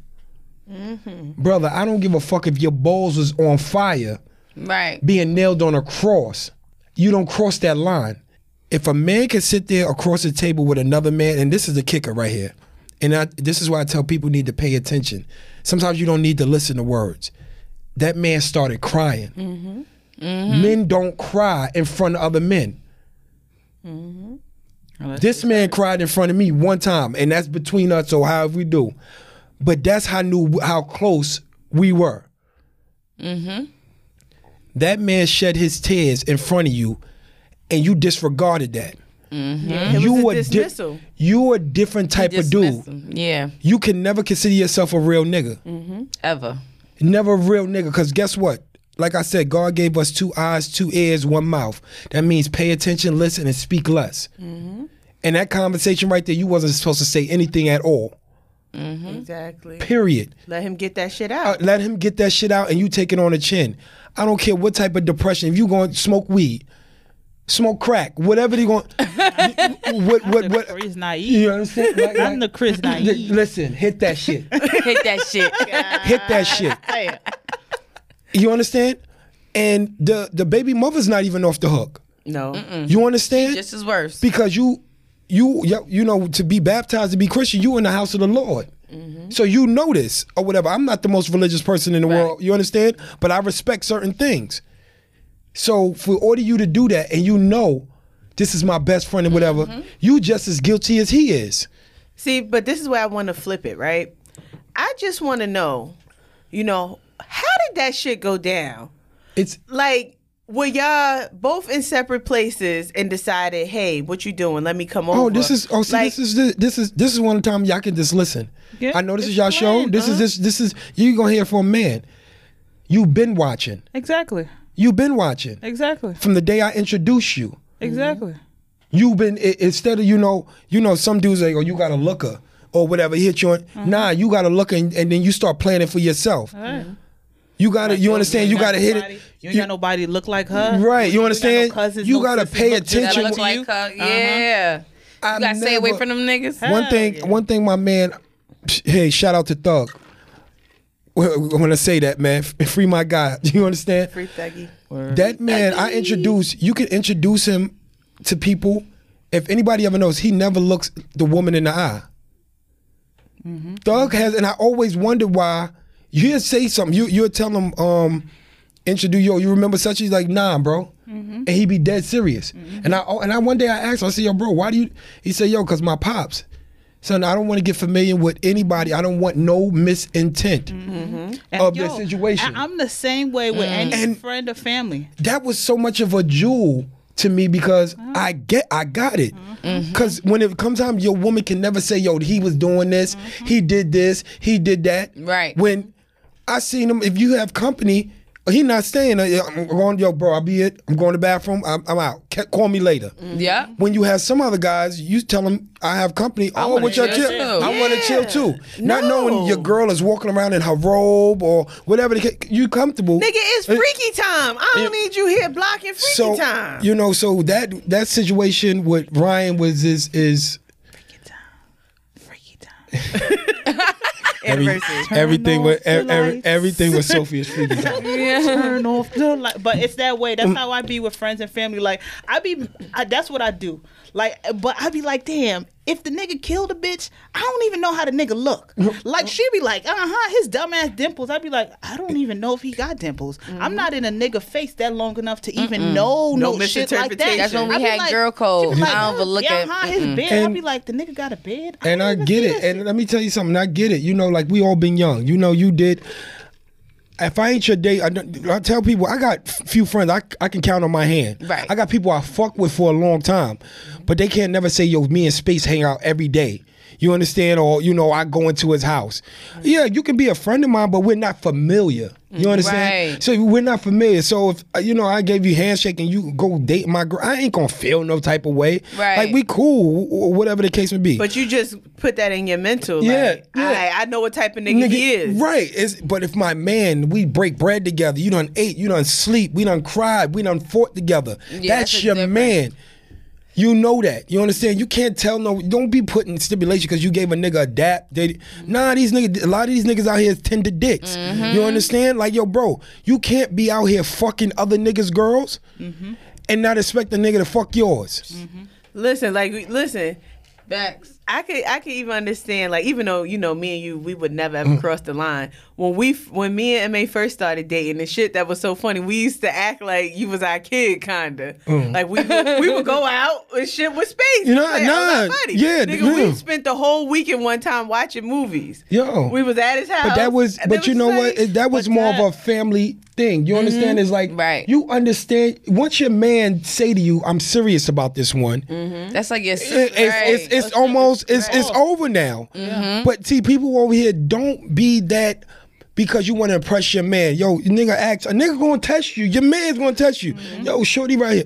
mm-hmm. brother, I don't give a fuck if your balls was on fire right. being nailed on a cross. You don't cross that line. If a man can sit there across the table with another man, and this is the kicker right here, and I, this is why I tell people need to pay attention. Sometimes you don't need to listen to words. That man started crying. Mm-hmm. Men mm-hmm. don't cry in front of other men. This man cried in front of me one time, and that's between us. So however we do, but that's how knew how close we were. Mm-hmm. That man shed his tears in front of you, and you disregarded that. Yeah, it you was a a di- dismissal. you a different type of dude. them. Yeah. You can never consider yourself a real nigga. Mhm. Ever. Never a real nigga. Because guess what? Like I said, God gave us two eyes, two ears, one mouth. That means pay attention, listen, and speak less. And that conversation right there, you wasn't supposed to say anything at all. Exactly. Period. Let him get that shit Uh, out. let him get that shit out and you take it on the chin. I don't care what type of depression. If you going to smoke weed, smoke crack, whatever they going what what what Chris naive. you understand? Like, I'm the Chris naive. Listen, hit that shit. Hit that shit. hit that shit. You understand? And the the baby mother's not even off the hook. no. You understand? Just as worse. because you you you- you know to be baptized to be Christian, you in the house of the Lord. Mm-hmm. So you know this or whatever. I'm not the most religious person in the Right. world. You understand? But I respect certain things. So for order you to do that, and you know this is my best friend or whatever, mm-hmm. you just as guilty as he is. See, but this is where I want to flip it, right? I just want to know, you know, how did that shit go down? It's Like, were y'all both in separate places and decided, hey, what you doing? Let me come over. oh, this is oh, see, like, this is this, this is this is one time y'all can just listen. Yeah, I know this is y'all show. This is uh-huh. this this is you gonna hear from a man. You've been watching. Exactly. You've been watching Exactly. from the day I introduced you. Exactly. You've been i- instead of you know you know some dudes like oh you got a looker or whatever hit you on. Nah, you got to look and, and then you start planning for yourself. All right. You got to you understand. You got to hit nobody, it. You ain't got nobody look like her. Right, you ain't got understand? no cousins, You no gotta pay attention look to like you. her. Yeah. I You gotta uh-huh. stay away from them niggas. One Hell thing, yeah. one thing, my man. Hey, shout out to Thug. When I say that, man, free my guy. You understand? free thuggy. That man, I introduce. You can introduce him to people. If anybody ever knows, he never looks the woman in the eye. Mm-hmm. Thug has, and I always wonder why. You say something. You you would tell him, um, introduce yo. You remember such? He's like, nah, bro, and he be dead serious. And I oh, and I one day I asked, him, I said, yo, bro, why do you? He said, yo, cause my pops. Son, I don't want to get familiar with anybody. I don't want no misintent And of yo, the situation. I- I'm the same way with any And- friend or family. that was so much of a jewel to me because Mm-hmm. I get I got it. Cause when it comes time, your woman can never say, yo, he was doing this, Mm-hmm. he did this, he did that. Right. When I seen him, if you have company, uh, He not staying. uh, yeah, I'm going, yo, bro. I'll be it. I'm going to the bathroom. I'm, I'm out. Ca- Call me later. Mm-hmm. Yeah. When you have some other guys, you tell them I have company. oh, wanna with your chill chill, too. I want to chill too. Not No. knowing your girl is walking around in her robe or whatever. The, ca- you comfortable? Nigga, it's uh, freaky time. I don't need you here blocking freaky so time. you know, so that that situation with Ryan was is is Freaky time. every- Anniversary. everything off with the ev- every, lights. everything with Sophia's freaky time. turn off the light. But it's that way. Mm. That's how I be with friends and family. Like I be, I, that's what I do. Like, but I be like, damn, if the nigga killed a bitch, I don't even know how the nigga look. Like she be like, uh huh, his dumbass dimples. I'd be like, I don't even know if he got dimples. I'm not in a nigga face that long enough to even know No no, shit like that. That's when we I be had girl code. she be I don't even look yeah, at- his mm-mm. bed. I And- be like, the nigga got a bed. And I get it. And let me tell you something. I get it. You know, like we all been young. You know, you did. If I ain't your date, I, don't- I tell people I got few friends I, I can count on my hand. Right. I got people I fuck with for a long time, but they can't never say yo me and Space hang out every day. You understand? Or you know I go into his house. Yeah, you can be a friend of mine, but we're not familiar. You understand? Right. So we're not familiar. So if uh, you know I gave you handshake and you go date my girl, I ain't gonna feel no type of way. Right. Like we cool, whatever the case may be. But you just put that in your mental. Yeah, like, yeah. I, I know what type of nigga, he is. Right. It's, but if my man, we break bread together, you done ate, you done sleep, we done cried, we done fought together. Yeah, that's that's your man. You know that. You understand? You can't tell no. Don't be putting stipulation because you gave a nigga a dap. They, nah, these niggas. A lot of these niggas out here is tender dicks. Mm-hmm. You understand? Like yo, bro, you can't be out here fucking other niggas' girls Mm-hmm. and not expect the nigga to fuck yours. Listen, like listen, Backs. I could I could even understand like even though you know me and you we would never ever Mm. cross the line when we when me and Ma first started dating the shit that was so funny we used to act like you was our kid kinda like we would, we would go out and shit with space Mm. You know, Like, funny. yeah, nigga yeah. we spent the whole weekend one time watching movies Yo. we was at his house But that was, but they you was know what? like- It- That was more that- of a family thing. You understand? Mm-hmm. It's like, Right. You understand once your man say to you, "I'm serious about this one." Mm-hmm. That's like your it- sister. it's, it's, it's almost it's it's over now. Mm-hmm. But see, people over here don't be that because you want to impress your man. Yo, nigga, ask a nigga gonna test you. Your man's gonna test you. Yo, shorty right here.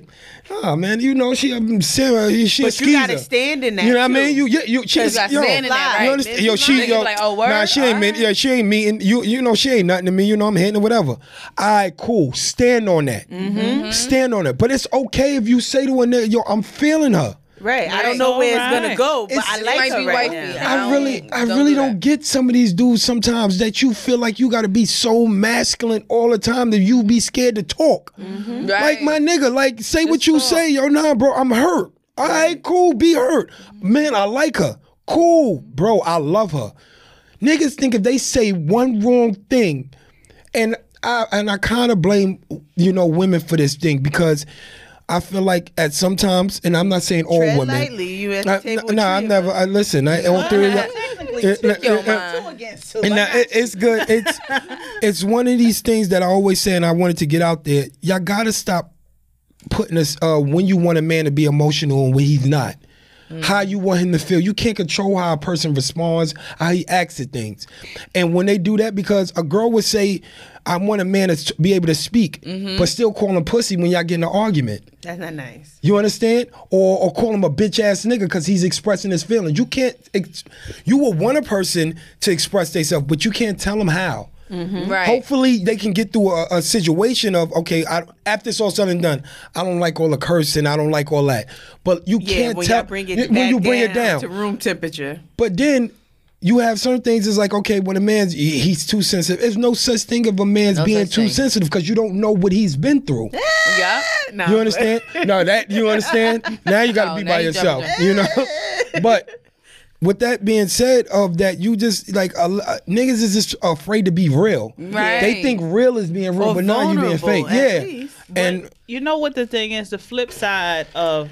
Ah man, you know she um, Sarah. She a But you gotta stand in that, You know what I mean? You, you, you she's, gotta yo, stand in that, You right. understand? Yo, she, yo, like, oh, nah, she ain't mean, yeah, she ain't meeting you. You know, she ain't nothing to me. You know, I'm hitting or whatever. All right, cool. Stand on that. Mm-hmm. Stand on it. But it's okay if you say to a nigga, yo, I'm feeling her. Right I don't know where it's gonna go but It's- I it like might her be right wifey. now I really, I don't really do don't get some of these dudes sometimes that you feel like you got to be so masculine all the time that you be scared to talk. Mm-hmm. Right. Like my nigga, like say what you talk. say, yo, nah, bro, I'm hurt. All right, cool, be hurt. Man, I like her. Cool, bro, I love her. Niggas think if they say one wrong thing, and I and I kind of blame you know women for this thing because I feel like at sometimes, and I'm not saying all Tread women. lightly. You at the I- table no, with I three of never. I listen. I all three of y'all. Technically, two your mind. two against two. and now, it, it's good. It's it's one of these things that I always say, and I wanted to get out there. Y'all gotta stop putting us uh, when you want a man to be emotional and when he's not. How you want him to feel. You can't control how a person responds, how he acts at things. And when they do that, because a girl would say, I want a man to be able to speak, mm-hmm. but still call him pussy when y'all get in an argument. That's not nice. You understand? Or or call him a bitch ass nigga because he's expressing his feelings. You can't. Ex- you will want a person to express themselves, but you can't tell them how. Mm-hmm. Right. Hopefully, they can get through a, a situation of okay. I, after it's all said and done, I don't like all the cursing. I don't like all that. But you Yeah, can't when tell y'all bring it when you bring it down down. to room temperature. But then you have certain things. It's like okay, when a man's he's too sensitive. There's no such thing of a man's No being too thing. sensitive because you don't know what he's been through. Yeah. No, You understand? no, that you understand. Now you got to Oh, be by you yourself. jumping You know. but with that being said, of that you just like uh, niggas is just afraid to be real. Right. They think real is being real, Or but now you being fake. at Yeah. least. And you know what the thing is? The flip side of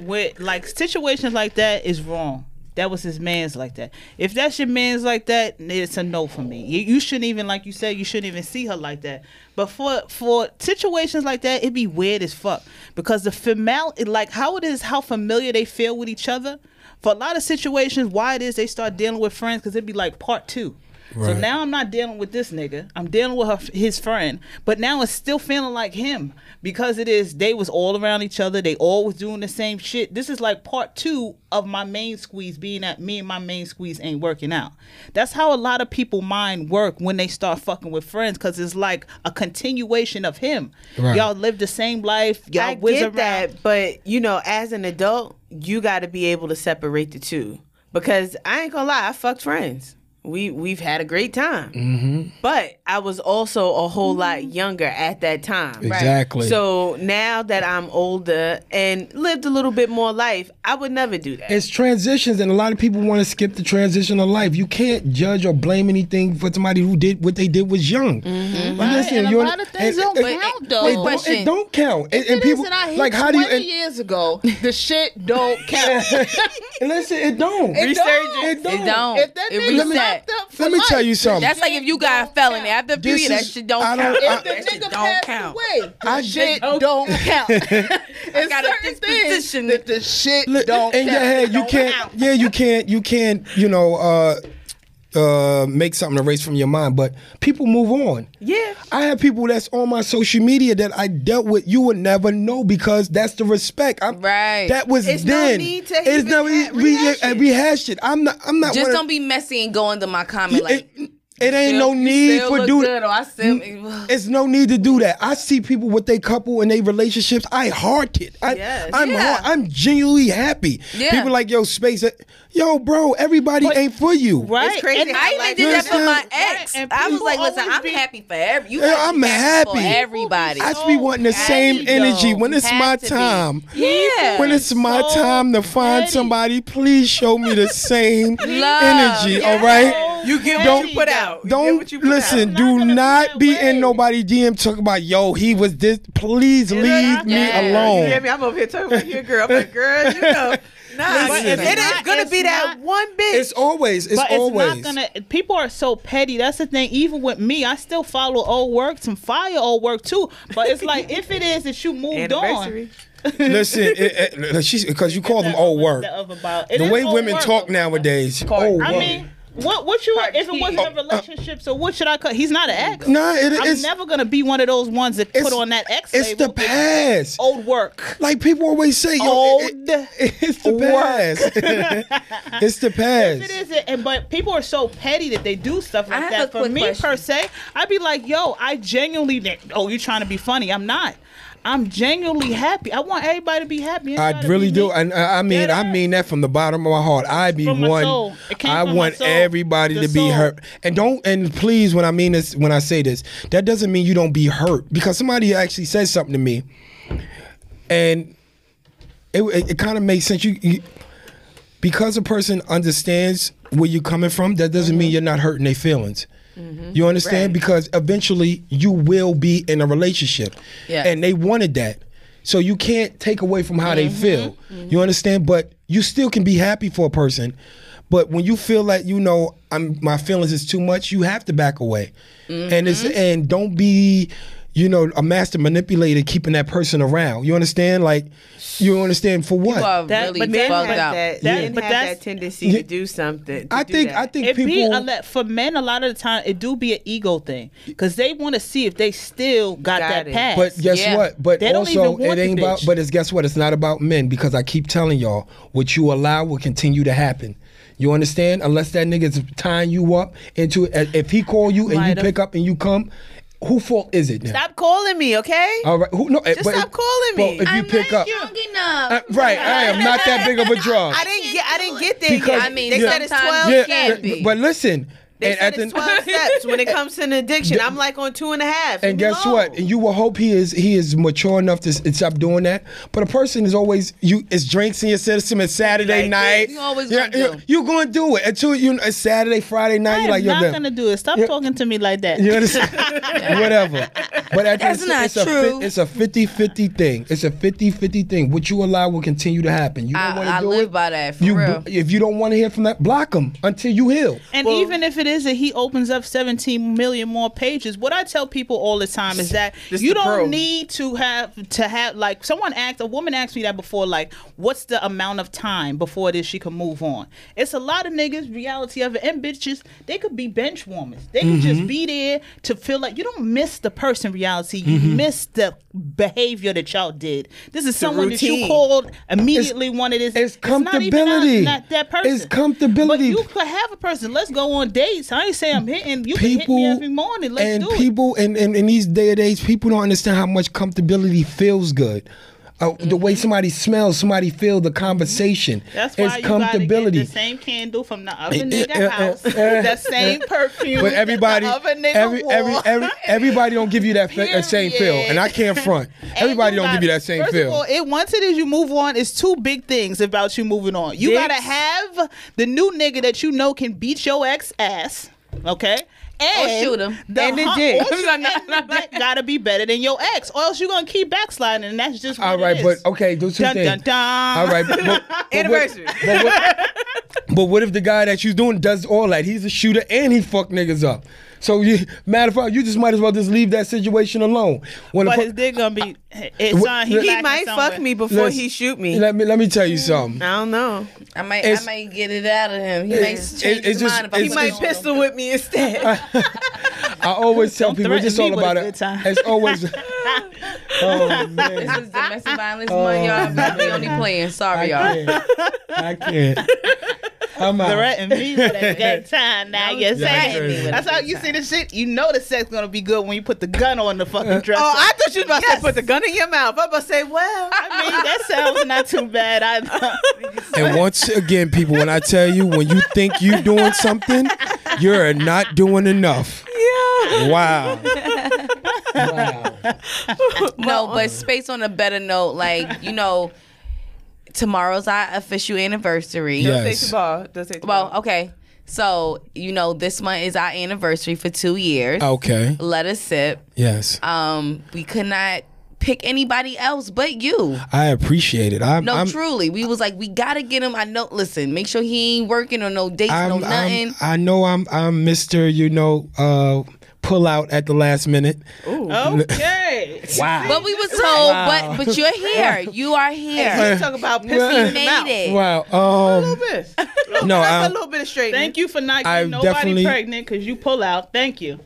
with like situations like that is wrong. That was his man's like that. If that's your man's like that, it's a no for me. You, you shouldn't even, like you said, you shouldn't even see her like that. But for for situations like that, it'd be weird as fuck because the female, like how it is, how familiar they feel with each other. For a lot of situations, why it is they start dealing with friends because it'd be like part two. So now I'm not dealing with this nigga. I'm dealing with her, his friend. But now it's still feeling like him because it is. They was all around each other. They all was doing the same shit. This is like part two of my main squeeze being that me and my main squeeze ain't working out. That's how a lot of people mind work when they start fucking with friends because it's like a continuation of him. Right. Y'all live the same life. Y'all I get around. that, but you know, as an adult, you got to be able to separate the two. Because I ain't gonna lie, I fucked friends. We we've had a great time, mm-hmm. but I was also a whole lot younger at that time. Exactly. So now that I'm older and lived a little bit more life, I would never do that. It's transitions, and a lot of people want to skip the transition of life. You can't judge or blame anything for somebody who did what they did was young. And Right, and a you're- lot of things and- don't and- count, it though. don't- Question. It don't count. And, If and it people isn't, I like how do you? And, years ago, the shit don't count. listen, it don't. It don't. It don't. It don't. If that it reset. Locked up for Let me life, tell you something. That's like if you got a felony after a few This years, that is- shit don't I count. don't- If the shit nigga don't count. away, the I shit don't don't count. It's got a certain disposition. things that the shit Look, don't in count. your head, you can't. count. Yeah, you can't. You can't. You know, uh, uh, make something erase from your mind. But people move on. yeah. I have people that's on my social media that I dealt with. You would never know because that's the respect. I'm, Right. That was It's no need to it's even no we rehash it. rehash it. I'm not. I'm not. Just of- don't be messy and go into my comment like. it, it ain't still- no need for look do good, still. It's no need to do that. I see people with their couple and their relationships. I heart it. I, Yes. I'm Yeah. heart, I'm genuinely happy. Yeah. People like yo space. Yo, bro, everybody ain't for you. Right. It's crazy And how I even like did that for my ex. and I was like, listen, I'm be- happy for every. You Yeah, I'm be happy. for everybody. I just be wanting the same petty, energy though. when it's my time. Yeah. When it's my So time to find petty. somebody, please show me the same Love. energy. All right. You get Don't- what you put out. You Don't what you put listen. It's not Do gonna not be way. in nobody DM talking about yo. He was this. Please leave Yeah. me Yeah. You alone. hear me? I'm over here talking about your girl. I'm like, girl, you know. Nah, Listen. it It's is not- gonna it's be that not- one bitch. It's always. It's but it's always. not gonna. People are so petty. That's the thing. Even with me, I still follow old work, some fire old work too. But it's like if it is that you moved on, Anniversary. Listen, it, it, she's because you call them old work. Of about, The way women work. talk nowadays. Old I work. mean, what what you if it wasn't a relationship? So what should I cut? He's not an ex. Nah, it, I'm it's never gonna be one of those ones that put on that ex. It's the past. Old work. Like people always say, yo, Old it- it- it's the work. past. it's the past. It is, it, and but people are so petty that they do stuff like have that. For me question. per se, I'd be like, yo, I genuinely. Oh, you're trying to be funny? I'm not. I'm genuinely happy. I want everybody to be happy. I really do, and I I mean, I mean that from the bottom of my heart. I be one. soul. It came I want everybody The to be soul. hurt, and don't. And please, when I mean this, when I say this, that doesn't mean you don't be hurt because somebody actually said something to me, and it it, it kind of makes sense. You, you because a person understands where you're coming from, that doesn't Mm-hmm. mean you're not hurting their feelings. You understand? Because eventually you will be in a relationship. Yes. And they wanted that. So you can't take away from how they Mm-hmm. feel. You understand? But you still can be happy for a person. But when you feel like you know I'm my feelings is too much, you have to back away. And it's Mm-hmm. and don't be, you know, a master manipulator keeping that person around. You understand? Like you understand for what? You are That- really but Men have out. that, That- men but have that's- that tendency Yeah. to do something. to I do think that. I think It people a le- for men a lot of the time it do be an ego thing because they want to see if they still got, Got that it. pass. But guess Yeah. what? But They don't also, even it ain't about. But it's guess what? It's not about men because I keep telling y'all what you allow will continue to happen. You understand? Unless that nigga's tying you up into it. If he call you and you Might have. pick up and you come, who fault is it now? Stop calling me, okay? All right. Who? No. eh, Just but stop if- calling well, me. if you I'm pick not up, young enough. Uh, right? I am not that big of a drug. I didn't get. I didn't get there Because- yet. I mean, they Yeah. said it's twelve. you yeah, can't be. but listen. They and said at it's the- twelve steps when it comes to an addiction. I'm like on two and a half. And Leave guess alone. what? And you will hope he is he is mature enough to s- stop doing that. But a person is always you. It's drinks in your system. It's Saturday Like night. You always Yeah, gonna you, do. you gonna do it until you. It's Saturday, Friday night. I You're am like, yo, not damn. gonna do it. Stop Yeah. talking to me like that. You understand? Whatever. But at That's the, not it's a true. It's a 50-50 thing. It's a 50-50 thing. What you allow will continue to happen. You don't I- want to I live by that, for you, real. If you don't want to hear from that, block them until you heal. And Well- even if it is that he opens up 17 million more pages. What I tell people all the time is that This you don't pro. need to have to have like someone asked a woman asked me that before like what's the amount of time before it is she can move on. It's a lot of niggas reality of it and bitches they could be bench warmers. They could just mm-hmm. be there to feel like you don't miss the person reality. You mm-hmm. miss the behavior that y'all did. This is someone that you called immediately wanted is it's not even comfortability. not, not that person. It's comfortability. But you could have a person. Let's go on dates. I ain't say I'm hitting. You can hit me every morning. Let's and do it. people and, and in these day and age people don't understand how much comfortability feels good uh, the way somebody smells somebody feel the conversation Mm-hmm. That's why it's you gotta get the same candle from the other Eh, nigga eh, eh, house, the same perfume. but everybody that the other nigga every, every, every, everybody don't give you that fe- uh, same feel and i can't front everybody don't give you that same first feel Of all, it once it is you move on, it's two big things about you moving on. You gotta have the new nigga that you know can beat your ex ass. Okay. And shoot him. The And the hu- dick. or shoot- and the dick gotta be better than your ex, or else you're gonna keep backsliding, and that's just what all it but okay do two Dun, things dun, dun. all right but, but, but Anniversary. What, but, what, but what if the guy that you're doing does all that he's a shooter and he fuck niggas up so you matter of fact you just might as well just leave that situation alone when But the, his dick gonna be. It's on. He He, He might somewhere. fuck me before Let's- he shoot me. Let me let me tell you hmm. something. I don't know. I might, It's- I might get it out of him. He might It's- change it's his just- mind if I He it's- put might it on him. pistol with me instead. I always tell Don't people it's just all threaten me with about it. It's always. oh man, This is domestic violence month, oh, y'all. But we only playing. I Sorry, y'all. can't. I can't. I'm out. Threaten me with a good time. Now you're Yeah, saying that's how you see the shit. You know the sex gonna be good when you put the gun on the fucking dress. oh, I thought you was about to Yes. say put the gun in your mouth. I'm about to say, well, I mean, that sounds not too bad either. And once again, people, when I tell you, when you think you're doing something, you're not doing enough. yeah. Wow. wow. No, but space on a better note, like you know, tomorrow's our official anniversary. Yeah. Don't Yes. take the ball. Don't take the Well, okay. So you know, this month is our anniversary for two years. Okay. Let us sip. Yes. Um, we could not pick anybody else but you. I appreciate it. I'm, No, I'm, truly, we was like, we gotta get him. I know. Listen, make sure he ain't working or no dates, no I'm, nothing. I'm, I know I'm, I'm Mr. You know, uh, pull out at the last minute. okay. Wow. but we were told, Wow. but but you're here. You are here. You talk about Well, pissing in the made mouth. it. Wow. A Um. little bit. No, That's I- a little bit of straightening. Thank you for not I getting nobody pregnant because you pull out. Thank you.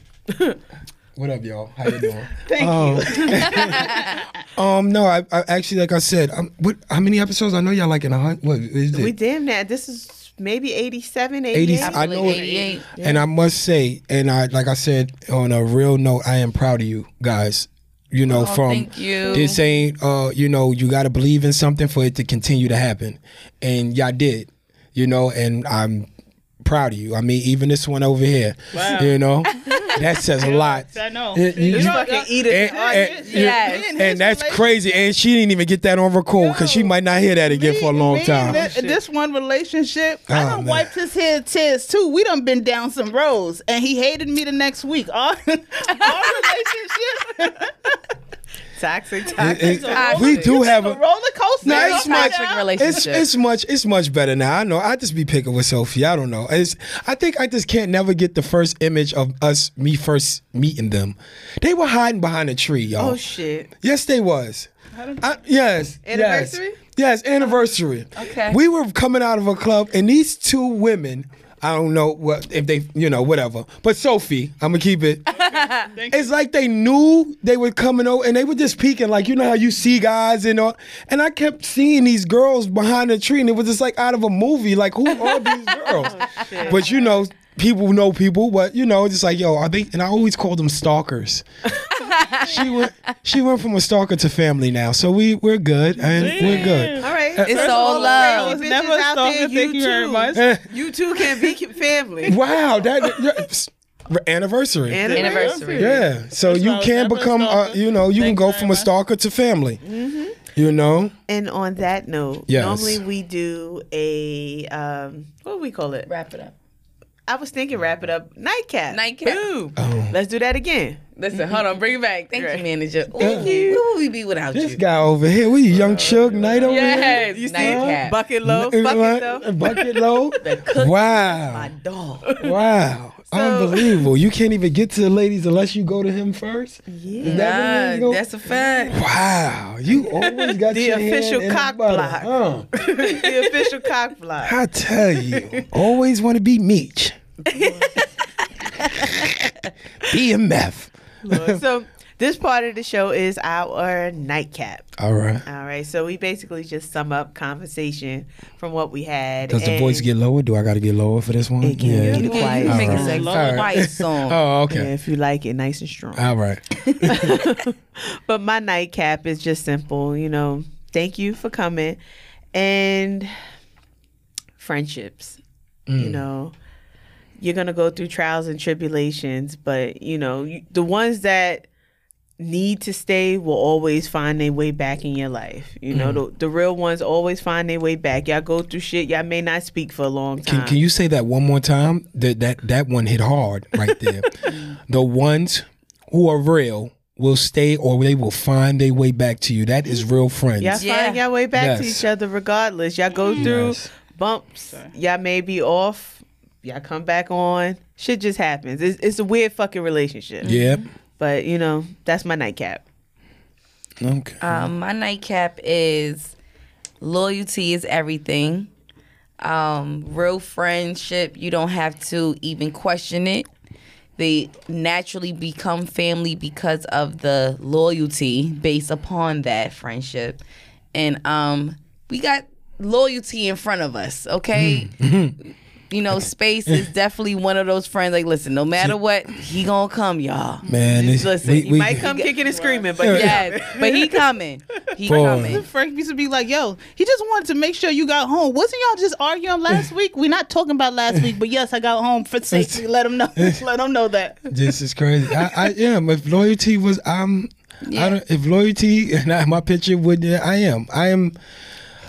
What up, y'all? How you doing? Thank Um, you. Um, no, I, I actually, like I said, um, what? How many episodes? I know y'all like in a hundred. What is it? We damn that. This is maybe 87, 88. 80, I know, it. 88. and I must say, and I like I said on a real note, I am proud of you guys. You know, Oh, from thank you. this ain't, uh, you know, you got to believe in something for it to continue to happen, and y'all did. You know, and I'm proud of you. I mean, even this one over here, Wow. you know, that says a lot. I know. You- you- You you- fucking eat it. and, and- Yes. and that's crazy. And she didn't even get that on record because she might not hear that again for a long Me time. thi- this one relationship, I Oh, done man. wiped his head tears too. We done been down some roads, and he hated me the next week. Our, our relationship, Toxic, toxic. it- we do have a a. roller coaster. No, it's much- down. Toxic relationship. It's it's much it's much better now. I know. I just be picking with Sophie. I don't know. It's I think I just can't never get the first image of us me first meeting them. They were hiding behind a tree, y'all. Oh, shit. Yes, they was. I, yes. Anniversary? Yes. yes, anniversary. Okay. We were coming out of a club, and these two women. I don't know what if they, you know, whatever. But Sophie, I'm gonna keep it. it's like they knew they were coming over, and they were just peeking, like you know how you see guys and all. And I kept seeing these girls behind the tree, and it was just like out of a movie. Like who are these girls? Oh, but you know, people know people. But you know, it's just like yo, are they? And I always call them stalkers she went she went from a stalker to family now. So we we're good and we're good. All right. It's First of all all, love. crazy was never a out stalker. there, Thank you very too. much. Eh, You two can be family. wow, that yeah, anniversary. Anniversary. yeah. So That's you can never a become uh, you know, you Thank can go from a stalker to family. Mm-hmm. You know? And on that note, Yes. normally we do a um, what do we call it? Wrap it up. I was thinking wrap it up nightcap. Nightcap. Boom. Oh. Let's do that again. Listen, hold on, bring it back. Thank Right. you, manager. Ooh, Thank Where would we be without This you? This guy over here, we young Suge Knight over Yes, You see nightcap. bucket low, here. bucket though. Bucket low. The cook- Wow. My dog. Wow. Unbelievable. You can't even get to the ladies unless you go to him first? Yeah. Is that what it is? Nah, Go- that's a fact. Wow. You always got The your hand official in the cock block. Huh? the official cock block. I tell you, always want to be Meech. BMF. so this part of the show is our nightcap. All right. All right, so we basically just sum up conversation from what we had. Does the and- voice get lower? Do I got to get lower for this one? It can. Yeah. Get You quiet. can, make All a right. sex All right. quiet song. Oh, Yeah, okay. if you like it, nice and strong. All right. but my nightcap is just simple. You know, thank you for coming, and friendships. Mm. You know, you're gonna go through trials and tribulations, but you know, you, the ones that need to stay will always find their way back in your life. You know, Mm. the, the real ones always find their way back. Y'all go through shit. Y'all may not speak for a long time. Can, can you say that one more time? That that that one hit hard right there. the ones who are real will stay or they will find their way back to you. That is real friends. Y'all Yeah. find y'all way back to each other regardless. Y'all go through Yes. bumps. Y'all may be off. Y'all come back on. Shit just happens. It's, it's a weird fucking relationship. Yeah. But you know, that's my nightcap. Okay. Um, my nightcap is loyalty is everything. Um, real friendship, you don't have to even question it. They naturally become family because of the loyalty based upon that friendship. And um, we got loyalty in front of us, okay? You know, space is definitely one of those friends. Like, listen, no matter what, he gonna come, y'all. Man, Just this, listen, we, he we, might come kicking and screaming, but Yes, but he coming. He Boy. coming. Frank used to be like, "Yo, he just wanted to make sure you got home. Wasn't y'all just arguing last week? We're not talking about last week, but yes, I got home for safety. Let him know. Let him know that. This is crazy. I, I am. If loyalty was, I'm. I don't, if loyalty and I, my picture would, yeah, I am. I am.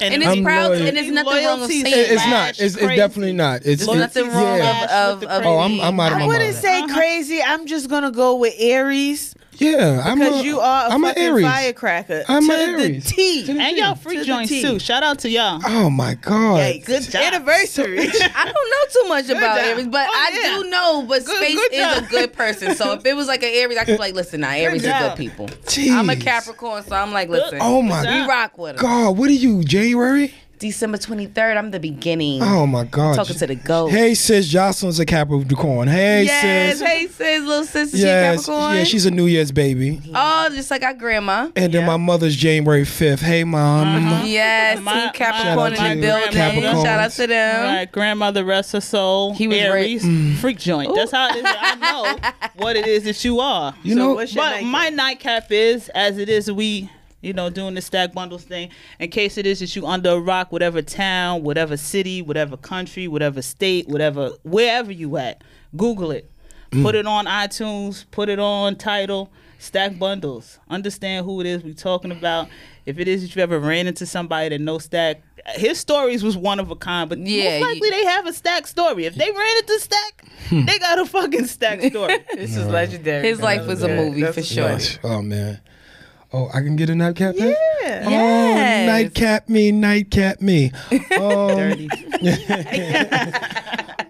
And it's I'm proud, loyal. and there's nothing wrong with Loyalty saying It- it's that. not. It's, it's definitely not. It's, There's it's nothing wrong yeah. of, with of, the of Oh, I'm, I'm out of I my wouldn't mind. say crazy. I'm just gonna go with Aries Yeah, I'm because a, you are a I'm fucking an Aries. firecracker. I'm to an Aries. the T. To the And y'all To free the joints T. too. Shout out to y'all. Oh my god. Hey, good job. anniversary. I don't know too much about job. Aries, but Oh, I yeah. do know. But Good- Space good is a good person. So if it was like an Aries, I could be like, listen, nah, Aries are good people. Jeez. I'm a Capricorn, so I'm like, listen, Oh my we rock with them. god. What are you? January? December 23rd, I'm the beginning. Oh my god. Talking to the ghost. Hey sis, Jocelyn's a Capricorn. Hey yes, sis. hey sis, little sister, she a. Capricorn. Yeah, she's a New Year's baby. oh, just like our grandma. And then my mother's January 5th. Hey mom. Yes, My- Team Capricorn Shout out in the building. Capricorns. Shout out to them. My grandmother rest her soul. He was Aries, Mm. freak joint. That's how it is. I know what it is that you are. You So know, what's your But nightcap? my nightcap is as it is. We, you know, doing the stack bundles thing. In case it is that you under a rock, whatever town, whatever city, whatever country, whatever state, whatever wherever you at, Google it. Mm. Put it on iTunes. Put it on Tidal. Stack bundles. Understand who it is we talking about. If it is that you ever ran into somebody that knows stack, his stories was one of a kind. But Yeah, most likely you- they have a stack story. If they ran into stack, hmm. they got a fucking stack story. this is legendary. His life was a movie for sure. Yes. Oh man. Oh, I can get a nightcap. Yeah. Oh, Yes. nightcap me, nightcap me. Um, Dirty.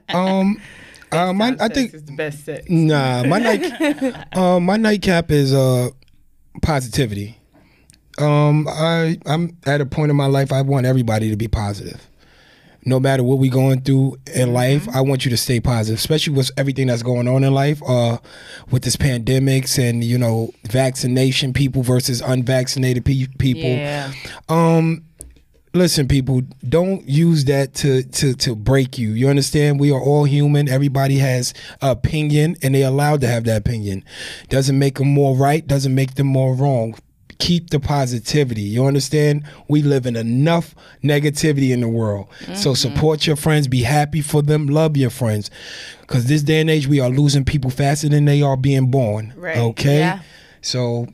um, uh, my, I think is the best sex. Nah, my night, um, my nightcap is uh, positivity. Um, I I'm at a point in my life I want everybody to be positive. No matter what we going through in life, I want you to stay positive, especially with everything that's going on in life, uh, with this pandemics and you know vaccination people versus unvaccinated pe- people. Yeah. Um, listen, people, don't use that to to to break you. You understand? We are all human. Everybody has opinion, and they're allowed to have that opinion. Doesn't make them more right. Doesn't make them more wrong. Keep the positivity. You understand? We live in enough negativity in the world. So mm-hmm. support your friends. Be happy for them. Love your friends. Because this day and age, we are losing people faster than they are being born. Right. Okay. Yeah. So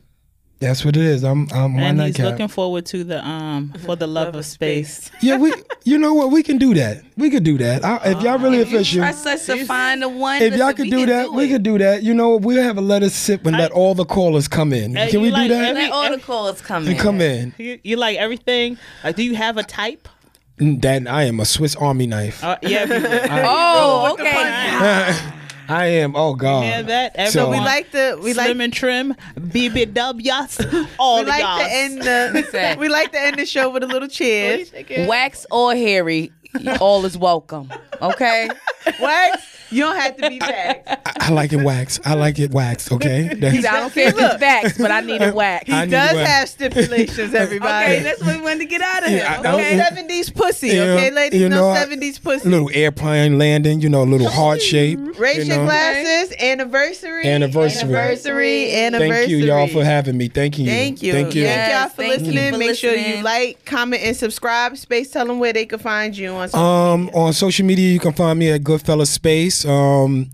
that's what it is. I'm. I'm and he's nightcap. looking forward to the um for the love, of space. Yeah, we. You know what? We can do that. We could do that. I, if y'all really official, Trust us to find the one. if y'all could do can that, we could do that. You know, we'll have a let us sip and let all the callers come in. Can we you do that? every- Let all the calls come And in. come in. You, you like everything? Like, do you have a type? Then I am a Swiss Army knife. Uh, yeah. everything. Oh, okay. I am. Oh God. hear that? So Everyone, we like the we Slim like and Trim, BBWs, all we like y'all. to end the we like to end the show with a little cheers. Wax or hairy, all is welcome. Okay. Wax, you don't have to be back. I, I like it wax. I like it waxed. Okay. I don't care if it's wax, but I need a wax. He I does wax. have stipulations, everybody. Okay, that's what we wanted to get out of here. Yeah, I- I- Okay. seventies pussy, Yeah, okay, ladies. you no know, I- seventies pussy. little airplane landing. You know, a little heart shape. Raise you your glasses. Anniversary. Anniversary. Anniversary. Anniversary. Thank you, y'all, for having me. Thank you. Thank you. Thank you. Thank y'all for thank you listening. for Make sure you like, comment, and subscribe. Space, tell them where they can find you on social Um, media. on social media, you can find me at Goodfella Space. Um,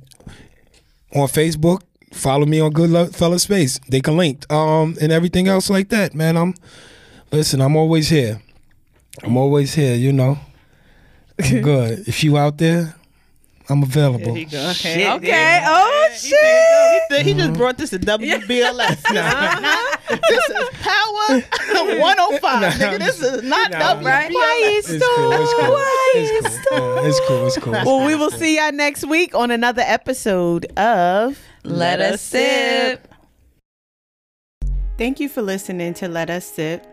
on Facebook, follow me on Good Goodfella Space. They can link. Um, and everything else like that, man. I'm listen. I'm always here. I'm always here. You know. I'm good. If you out there, I'm available. There you go. Okay. Shit, okay. there Oh He, shit. did- he just brought this to WBLS. Nah, nah, this is Power 105. nigga, this is not Nah. W. Right? Quiet It's cool. It's cool. It's It's cool. Yeah, it's cool. It's cool. Well, we will see y'all next week on another episode of Let us sip. Thank you for listening to Let Us Sip.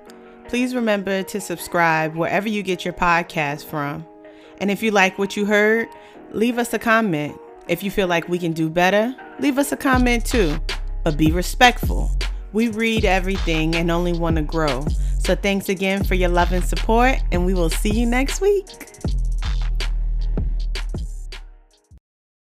Please remember to subscribe wherever you get your podcast from. And if you like what you heard, leave us a comment. If you feel like we can do better, leave us a comment too. But be respectful. We read everything and only want to grow. So thanks again for your love and support, and we will see you next week.